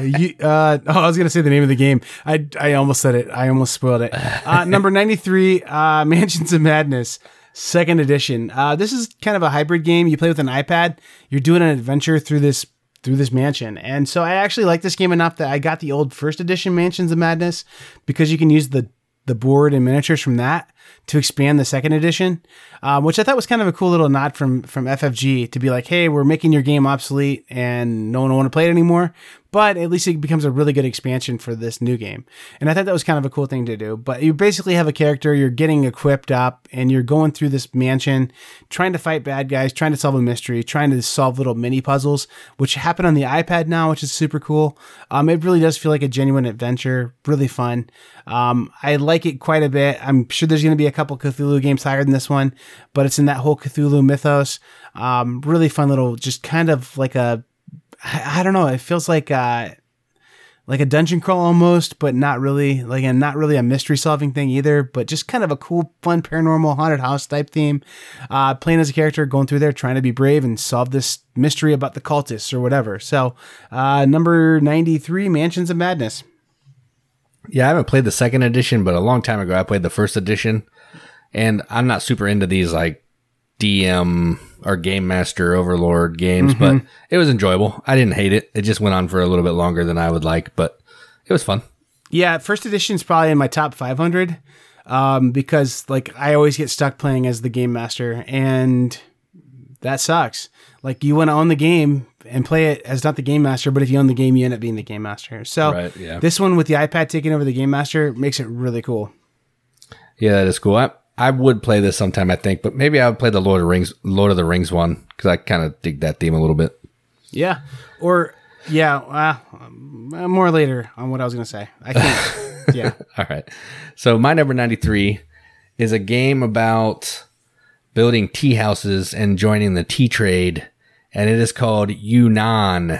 you, uh, oh, I was going to say the name of the game. I, I almost said it. I almost spoiled it. Uh, number 93, uh, Mansions of Madness, second edition. Uh, this is kind of a hybrid game. You play with an iPad. You're doing an adventure through this through this mansion. And so I actually like this game enough that I got the old first edition Mansions of Madness because you can use the the board and miniatures from that to expand the second edition, um, which I thought was kind of a cool little nod from from FFG to be like, hey, we're making your game obsolete and no one will want to play it anymore. But at least it becomes a really good expansion for this new game. And I thought that was kind of a cool thing to do. But you basically have a character, you're getting equipped up, and you're going through this mansion, trying to fight bad guys, trying to solve a mystery, trying to solve little mini puzzles, which happen on the iPad now, which is super cool. Um, it really does feel like a genuine adventure, really fun. Um, I like it quite a bit. I'm sure there's going to be a couple Cthulhu games higher than this one, but it's in that whole Cthulhu mythos. Um, really fun little, just kind of like a, I, I don't know, it feels like, uh, like a dungeon crawl almost, but not really, like, and not really a mystery solving thing either, but just kind of a cool, fun paranormal haunted house type theme. Uh, playing as a character, going through there, trying to be brave and solve this mystery about the cultists or whatever. So, uh, number 93, Mansions of Madness. Yeah, I haven't played the second edition, but a long time ago I played the first edition, and I'm not super into these like DM or Game Master Overlord games, but it was enjoyable. I didn't hate it. It just went on for a little bit longer than I would like, but it was fun. Yeah, first edition is probably in my top 500 um, because like I always get stuck playing as the game master, and that sucks. Like you want to own the game and play it as not the game master, but if you own the game, you end up being the game master. So Right, yeah. this one with the iPad taking over the game master makes it really cool. Yeah, that is cool. I, I would play this sometime, I think, but maybe I would play the Lord of the Rings, Lord of the Rings one because I kind of dig that theme a little bit. Yeah, or yeah, uh, um, more later on what I was gonna say. I think yeah. All right. So my number 93 is a game about building tea houses and joining the tea trade, and it is called Yunnan.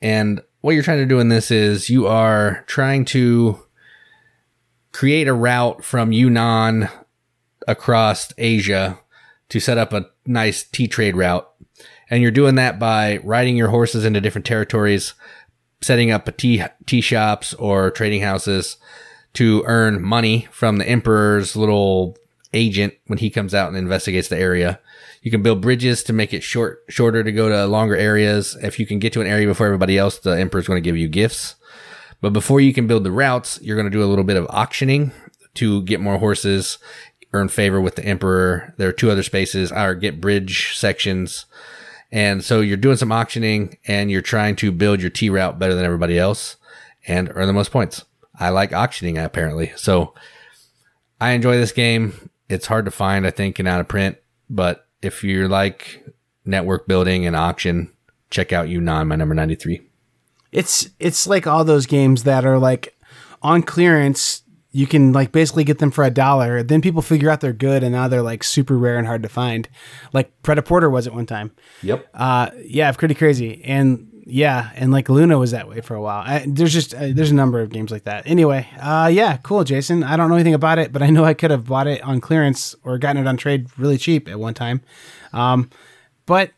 And what you're trying to do in this is you are trying to create a route from Yunnan across Asia to set up a nice tea trade route. And you're doing that by riding your horses into different territories, setting up a tea tea shops or trading houses to earn money from the emperor's little agent when he comes out and investigates the area. You can build bridges to make it short shorter to go to longer areas. If you can get to an area before everybody else, the emperor's going to give you gifts. But before you can build the routes, you're going to do a little bit of auctioning to get more horses, earn favor with the emperor. There are two other spaces, or get bridge sections. And so you're doing some auctioning and you're trying to build your tea route better than everybody else and earn the most points. I like auctioning apparently. So I enjoy this game. It's hard to find, I think, and out of print, but if you like network building and auction, check out Yunnan, my number 93. It's it's like all those games that are like on clearance. You can like basically get them for a dollar. Then people figure out they're good, and now they're like super rare and hard to find. Like Pret-a-Porter was at one time. Yep. Uh, yeah, pretty crazy. And yeah, and like Luna was that way for a while. I, there's just uh, there's a number of games like that. Anyway, uh, yeah, cool, Jason. I don't know anything about it, but I know I could have bought it on clearance or gotten it on trade really cheap at one time. Um, but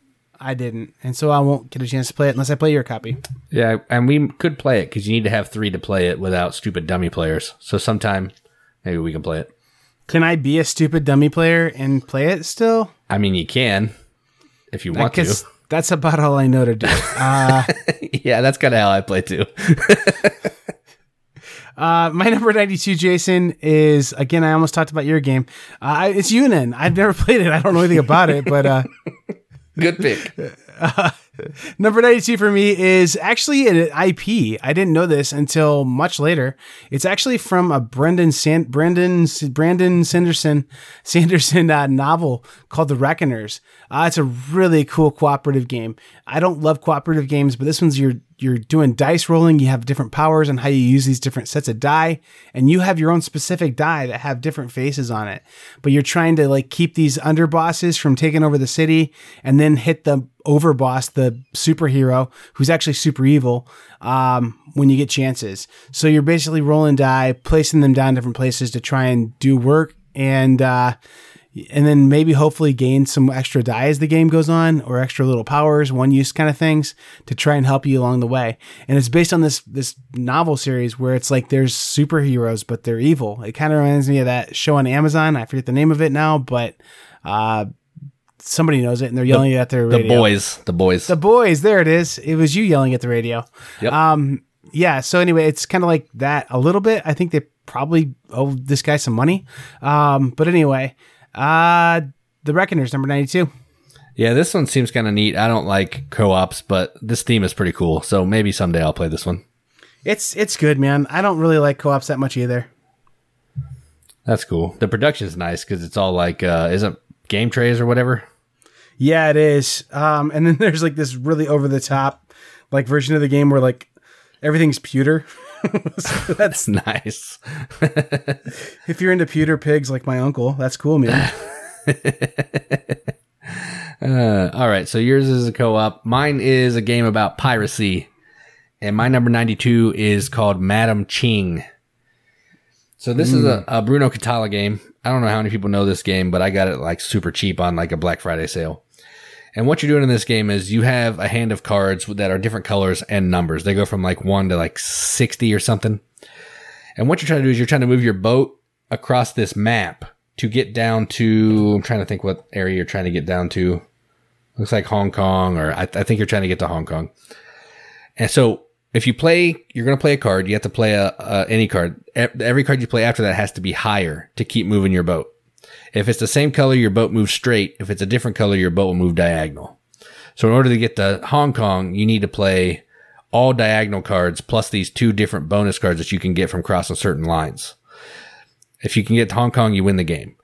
I didn't, and so I won't get a chance to play it unless I play your copy. Yeah, and we could play it because you need to have three to play it without stupid dummy players. So sometime maybe we can play it. Can I be a stupid dummy player and play it still? I mean, you can if you want to. That's about all I know to do. Uh, yeah, that's kind of how I play too. uh, my number 92, Jason, is again, I almost talked about your game. Uh, it's Yunnan. I've never played it. I don't know anything about it, but uh, Good pick. uh, number 92 for me is actually an IP. I didn't know this until much later. It's actually from a Brendan San- Brandon Brandon Sanderson Sanderson uh, novel called The Reckoners. Uh, it's a really cool cooperative game. I don't love cooperative games, but this one's you're you're doing dice rolling. You have different powers and how you use these different sets of die, and you have your own specific die that have different faces on it. But you're trying to like keep these underbosses from taking over the city, and then hit the overboss, the superhero who's actually super evil. Um, when you get chances, so you're basically rolling die, placing them down different places to try and do work and. Uh, and then maybe hopefully gain some extra die as the game goes on or extra little powers one use kind of things to try and help you along the way. And it's based on this this novel series where it's like there's superheroes but they're evil. It kind of reminds me of that show on amazon. I forget the name of it now but uh somebody knows it and they're yelling the, at their the radio. boys the boys. The boys there it is. It was you yelling at the radio. Yep. um yeah so anyway it's kind of like that a little bit. I think they probably owe this guy some money. Um but anyway uh, The Reckoners, number 92. yeah this one seems kind of neat i don't like co-ops but this theme is pretty cool so maybe someday i'll play this one It's it's good, man. I don't really like co-ops that much either. that's cool the production's nice because it's all like uh isn't game trays or whatever Yeah, it is. Um, and then there's like this really over the top like version of the game where like everything's pewter. so that's nice if you're into pewter pigs like my uncle, that's cool, man. Uh, all right, so yours is a co-op. Mine is a game about piracy, and my number ninety-two is called Madame Ching. So this is a, a Bruno Cathala game. I don't know how many people know this game, but I got it like super cheap on like a Black Friday sale. And what you're doing in this game is you have a hand of cards that are different colors and numbers. They go from like one to like sixty or something. And what you're trying to do is you're trying to move your boat across this map to get down to. I'm trying to think what area you're trying to get down to. Looks like Hong Kong, or I, I think you're trying to get to Hong Kong. And so, if you play, you're going to play a card. You have to play a, a any card. Every card you play after that has to be higher to keep moving your boat. If it's the same color, your boat moves straight. If it's a different color, your boat will move diagonal. So, in order to get to Hong Kong, you need to play all diagonal cards plus these two different bonus cards that you can get from crossing certain lines. If you can get to Hong Kong, you win the game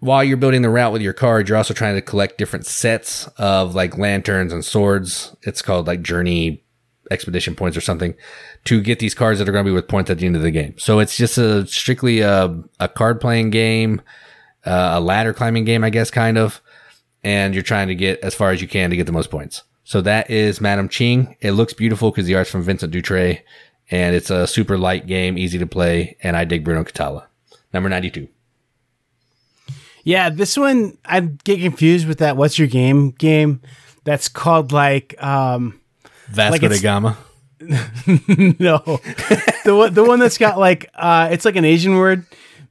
while you're building the route with your card, you're also trying to collect different sets of like lanterns and swords. It's called like journey expedition points or something to get these cards that are going to be with points at the end of the game. So it's just a strictly a, a card playing game, uh, a ladder climbing game, I guess, kind of. And you're trying to get as far as you can to get the most points. So that is Madame Ching. It looks beautiful because the art's from Vincent Dutrait and it's a super light game, easy to play. And I dig Bruno Cathala. Number 92. Yeah, this one I get confused with that. What's your game game? That's called like um Vasco Like da Gama. no the one the one that's got like uh it's like an Asian word,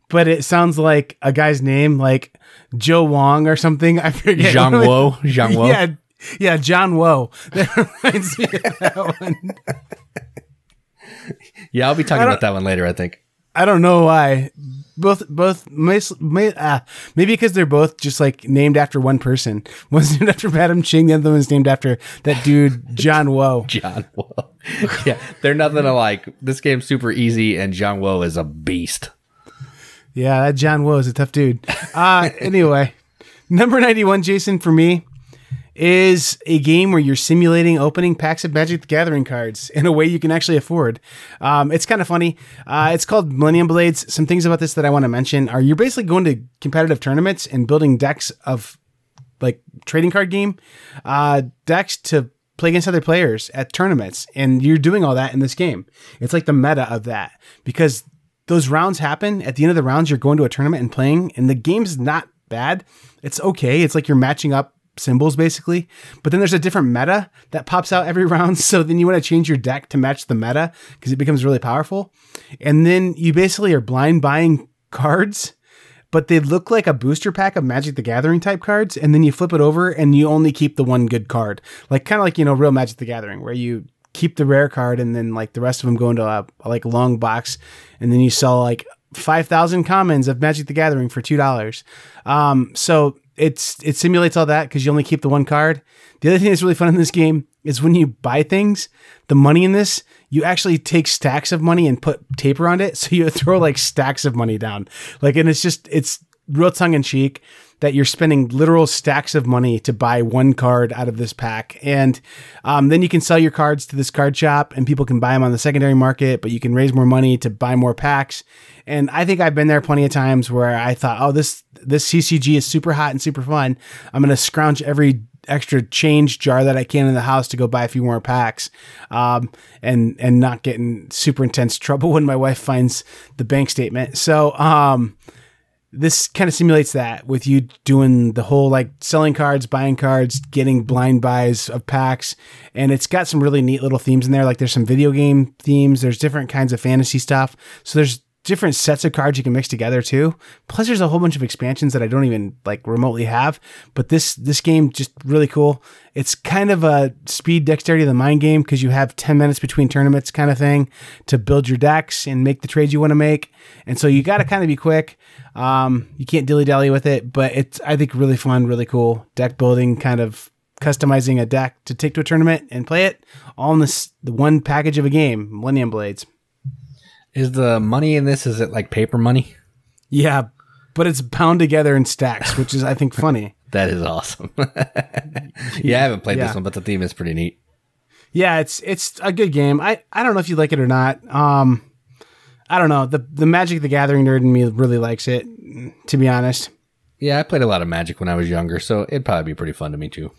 but it sounds like a guy's name like Joe Wong or something. I forget. Zhanguo. Zhang Wo. Yeah, yeah, John Woe. That reminds me of that one. Yeah, I'll be talking about that one later. I think. I don't know why. Both, both, may, may, uh, maybe because they're both just like named after one person. One's named after Madame Ching, the other one's named after that dude John Woe. John Woe. yeah, they're nothing alike. This game's super easy, and John Woe is a beast. Yeah, that John Woe is a tough dude. Uh, anyway, number 91, Jason, for me, is a game where you're simulating opening packs of Magic the Gathering cards in a way you can actually afford. Um, it's kind of funny. Uh, it's called Millennium Blades. Some things about this that I want to mention are you're basically going to competitive tournaments and building decks of like trading card game uh, decks to play against other players at tournaments, and you're doing all that in this game. It's like the meta of that because those rounds happen at the end of the rounds. You're going to a tournament and playing, and the game's not bad. It's okay. It's like you're matching up symbols basically, but then there's a different meta that pops out every round. So then you want to change your deck to match the meta because it becomes really powerful, and then you basically are blind buying cards but they look like a booster pack of Magic the Gathering type cards, and then you flip it over and you only keep the one good card. Like kind of like, you know, real Magic the Gathering, where you keep the rare card and then like the rest of them go into a, a like long box, and then you sell like 5,000 commons of Magic the Gathering for $2. Um, so it's it simulates all that because you only keep the one card. The other thing that's really fun in this game is when you buy things, the money in this, you actually take stacks of money and put tape around it. So you throw like stacks of money down. Like, and it's just, it's real tongue in cheek that you're spending literal stacks of money to buy one card out of this pack. And um, then you can sell your cards to this card shop and people can buy them on the secondary market, but you can raise more money to buy more packs. And I think I've been there plenty of times where I thought, oh, this, this CCG is super hot and super fun. I'm going to scrounge every extra change jar that I can in the house to go buy a few more packs, um, and and not get in super intense trouble when my wife finds the bank statement. So um, this kind of simulates that with you doing the whole like selling cards, buying cards, getting blind buys of packs, and it's got some really neat little themes in there. Like there's some video game themes, there's different kinds of fantasy stuff. So there's different sets of cards you can mix together too. Plus, there's a whole bunch of expansions that I don't even like remotely have. But this this game just really cool. It's kind of a speed dexterity of the mind game because you have 10 minutes between tournaments kind of thing to build your decks and make the trades you want to make. And so you got to kind of be quick. Um, you can't dilly dally with it, but it's I think really fun, really cool deck building kind of customizing a deck to take to a tournament and play it all in this the one package of a game, Millennium Blades. Is the money in this? Is it like paper money? Yeah, but it's bound together in stacks, which is I think funny. That is awesome. yeah, I haven't played Yeah. this one, but the theme is pretty neat. Yeah, it's it's a good game. I, I don't know if you like it or not. Um, I don't know. The the Magic the Gathering nerd in me really likes it. To be honest, Yeah, I played a lot of Magic when I was younger, so it'd probably be pretty fun to me too.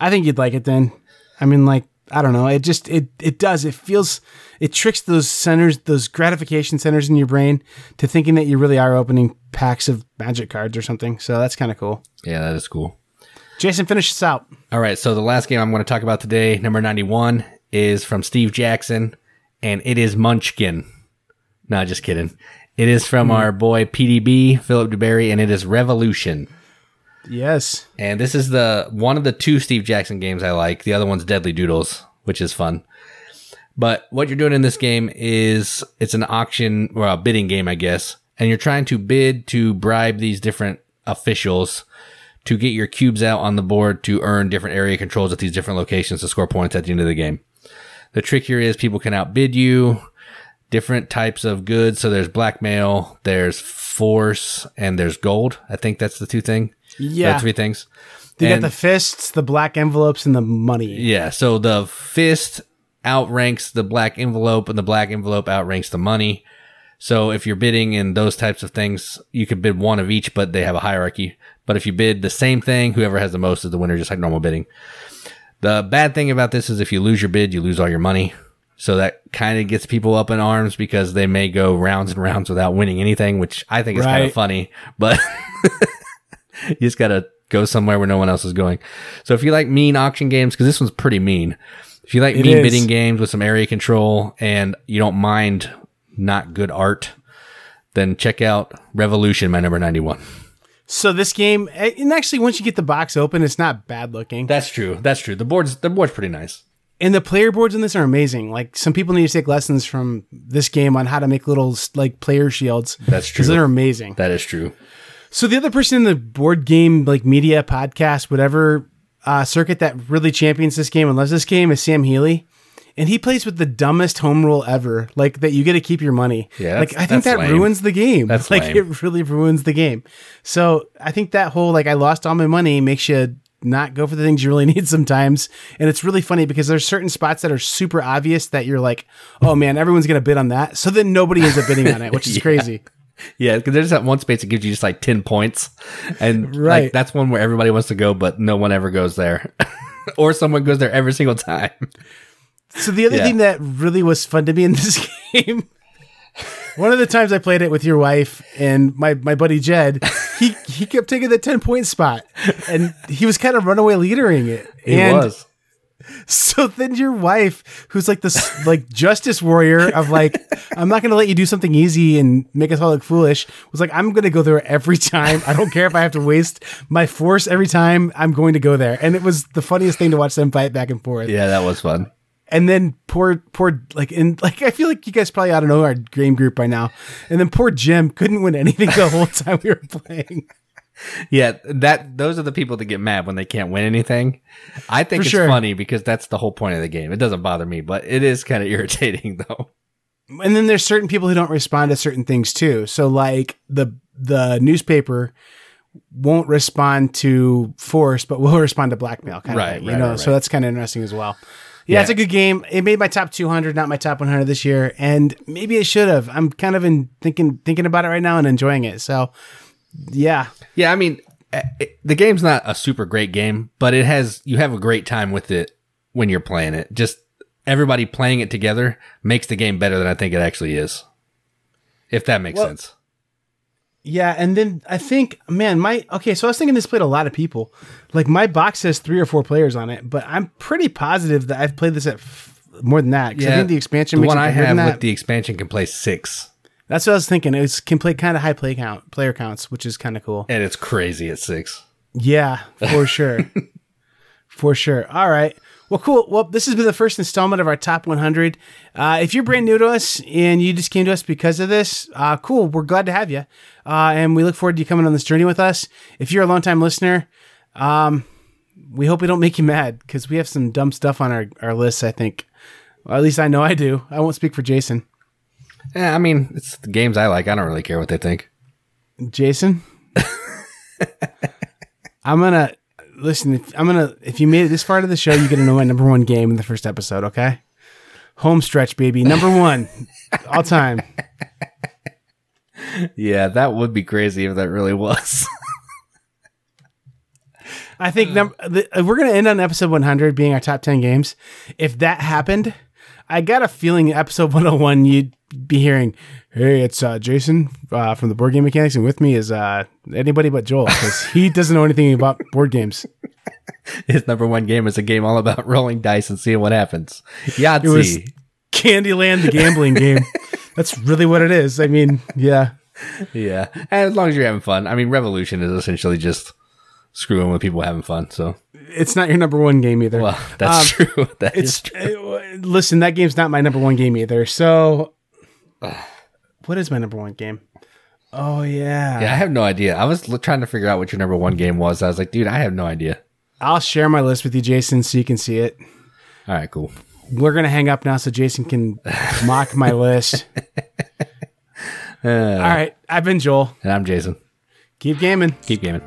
I think you'd like it then. I mean, like I don't know. It just it it does. It feels it tricks those centers, those gratification centers in your brain to thinking that you really are opening packs of Magic cards or something. So that's kind of cool. Yeah, that is cool. Jason, finish this out. All right, so the last game I'm going to talk about today, number 91, is from Steve Jackson, and it is Munchkin. No, just kidding. It is from hmm. our boy PDB, Philip duBarry, and it is Revolution. Yes. And this is the one of the two Steve Jackson games I like. The other one's Deadly Doodles, which is fun. But what you're doing in this game is it's an auction or a bidding game, I guess, and you're trying to bid to bribe these different officials to get your cubes out on the board to earn different area controls at these different locations to score points at the end of the game. The trick here is people can outbid you, different types of goods. So there's blackmail, there's force, and there's gold. I think that's the two thing. Yeah. The three things. You And- got the fists, the black envelopes, and the money. yeah, so the fist outranks the black envelope, and the black envelope outranks the money. So if you're bidding in those types of things, you could bid one of each, but they have a hierarchy. But if you bid the same thing, whoever has the most is the winner, just like normal bidding. The bad thing about this is if you lose your bid, you lose all your money. So that kind of gets people up in arms because they may go rounds and rounds without winning anything, which I think is kind of funny. But you just gotta go somewhere where no one else is going. So if you like mean auction games, because this one's pretty mean. If you like It mean is. bidding games with some area control and you don't mind not good art, then check out Revolution, my number ninety-one. So this game, eh, and actually, once you get the box open, it's not bad looking. That's true. That's true. The board's the board's pretty nice. And the player boards in this are amazing. Like some people need to take lessons from this game on how to make little like player shields. That's true. Because they're amazing. That is true. So the other person in the board game like media podcast, whatever uh, circuit that really champions this game and loves this game is Sam Healey. And he plays with the dumbest home rule ever, like that you get to keep your money. Yeah, like I think that lame. ruins the game. That's like lame. it really ruins the game. So I think that whole like I lost all my money makes you not go for the things you really need sometimes. And it's really funny because there's certain spots that are super obvious that you're like, oh man, everyone's gonna bid on that. So then nobody ends up bidding on it, which is Yeah. crazy. Yeah, because there's that one space that gives you just like ten points, and Right. like that's one where everybody wants to go, but no one ever goes there, or someone goes there every single time. So the other Yeah. thing that really was fun to me in this game, one of the times I played it with your wife and my, my buddy Jed, he he kept taking the ten point spot, and he was kind of runaway leadering it. It and was. So then your wife, who's like this like justice warrior of like, I'm not gonna let you do something easy and make us all look foolish, was like, I'm gonna go there every time. I don't care if I have to waste my force every time. I'm going to go there, and it was the funniest thing to watch them fight back and forth. Yeah, that was fun. And then poor, poor, like, in like, I feel like you guys probably ought to know our game group by now. And then poor Jim couldn't win anything the whole time we were playing. Yeah, that those are the people that get mad when they can't win anything. I think For it's sure. funny because that's the whole point of the game. It doesn't bother me, but it is kind of irritating though. And then there's certain people who don't respond to certain things too. So like the the newspaper won't respond to force, but will respond to blackmail, kind Right, of thing, you right, know. right, So that's kind of interesting as well. Yeah, Yeah. it's a good game. It made my top 200, not my top 100 this year, and maybe it should have. I'm kind of in thinking thinking about it right now and enjoying it. So, yeah, Yeah, I mean, eh, it, the game's not a super great game, but it has you have a great time with it when you're playing it. Just everybody playing it together makes the game better than I think it actually is. If that makes Well- sense. Yeah, and then I think, man, my okay. So I was thinking this played a lot of people. Like my box has three or four players on it, but I'm pretty positive that I've played this at f- more than that. 'cause I think the expansion the one I have with the expansion can play six, That's what I was thinking. It can play kind of high play count, player counts, which is kind of cool. and it's crazy at six. Yeah, for sure. for sure. All right. Well, cool. Well, this has been the first installment of our top 100. Uh, if you're brand new to us and you just came to us because of this, uh, cool. We're glad to have you. Uh, and we look forward to you coming on this journey with us. If you're a longtime listener, um, we hope we don't make you mad because we have some dumb stuff on our, our lists, I think. Well, at least I know I do. I won't speak for Jason. Yeah, I mean, it's the games I like. I don't really care what they think. Jason, I'm gonna listen. If, I'm gonna if you made it this far to the show, you get to know my number one game in the first episode. Okay, home stretch, baby, number one all time. Yeah, that would be crazy if that really was. I think num- the, we're gonna end on episode 100 being our top 10 games. If that happened, I got a feeling episode 101 you'd be hearing, "Hey, it's uh, Jason uh, from the Board Game Mechanics, and with me is uh, anybody but Joel because he doesn't know anything about board games." His number one game is a game all about rolling dice and seeing what happens. Yahtzee. It was Candyland, the gambling game. That's really what it is. I mean, yeah. Yeah. And as long as you're having fun. I mean, Revolution is essentially just screwing with people having fun. So, It's not your number one game either. well, that's true. That is it's true. uh, listen, that game's not my number one game either. So, what is my number one game? Oh yeah. Yeah, I have no idea. I was l- trying to figure out what your number one game was. I was like, dude, I have no idea. I'll share my list with you, Jason, so you can see it. All right, cool. We're gonna hang up now, so Jason can mock my list. Uh, All right, I've been Joel. and I'm Jason. Keep gaming. Keep gaming.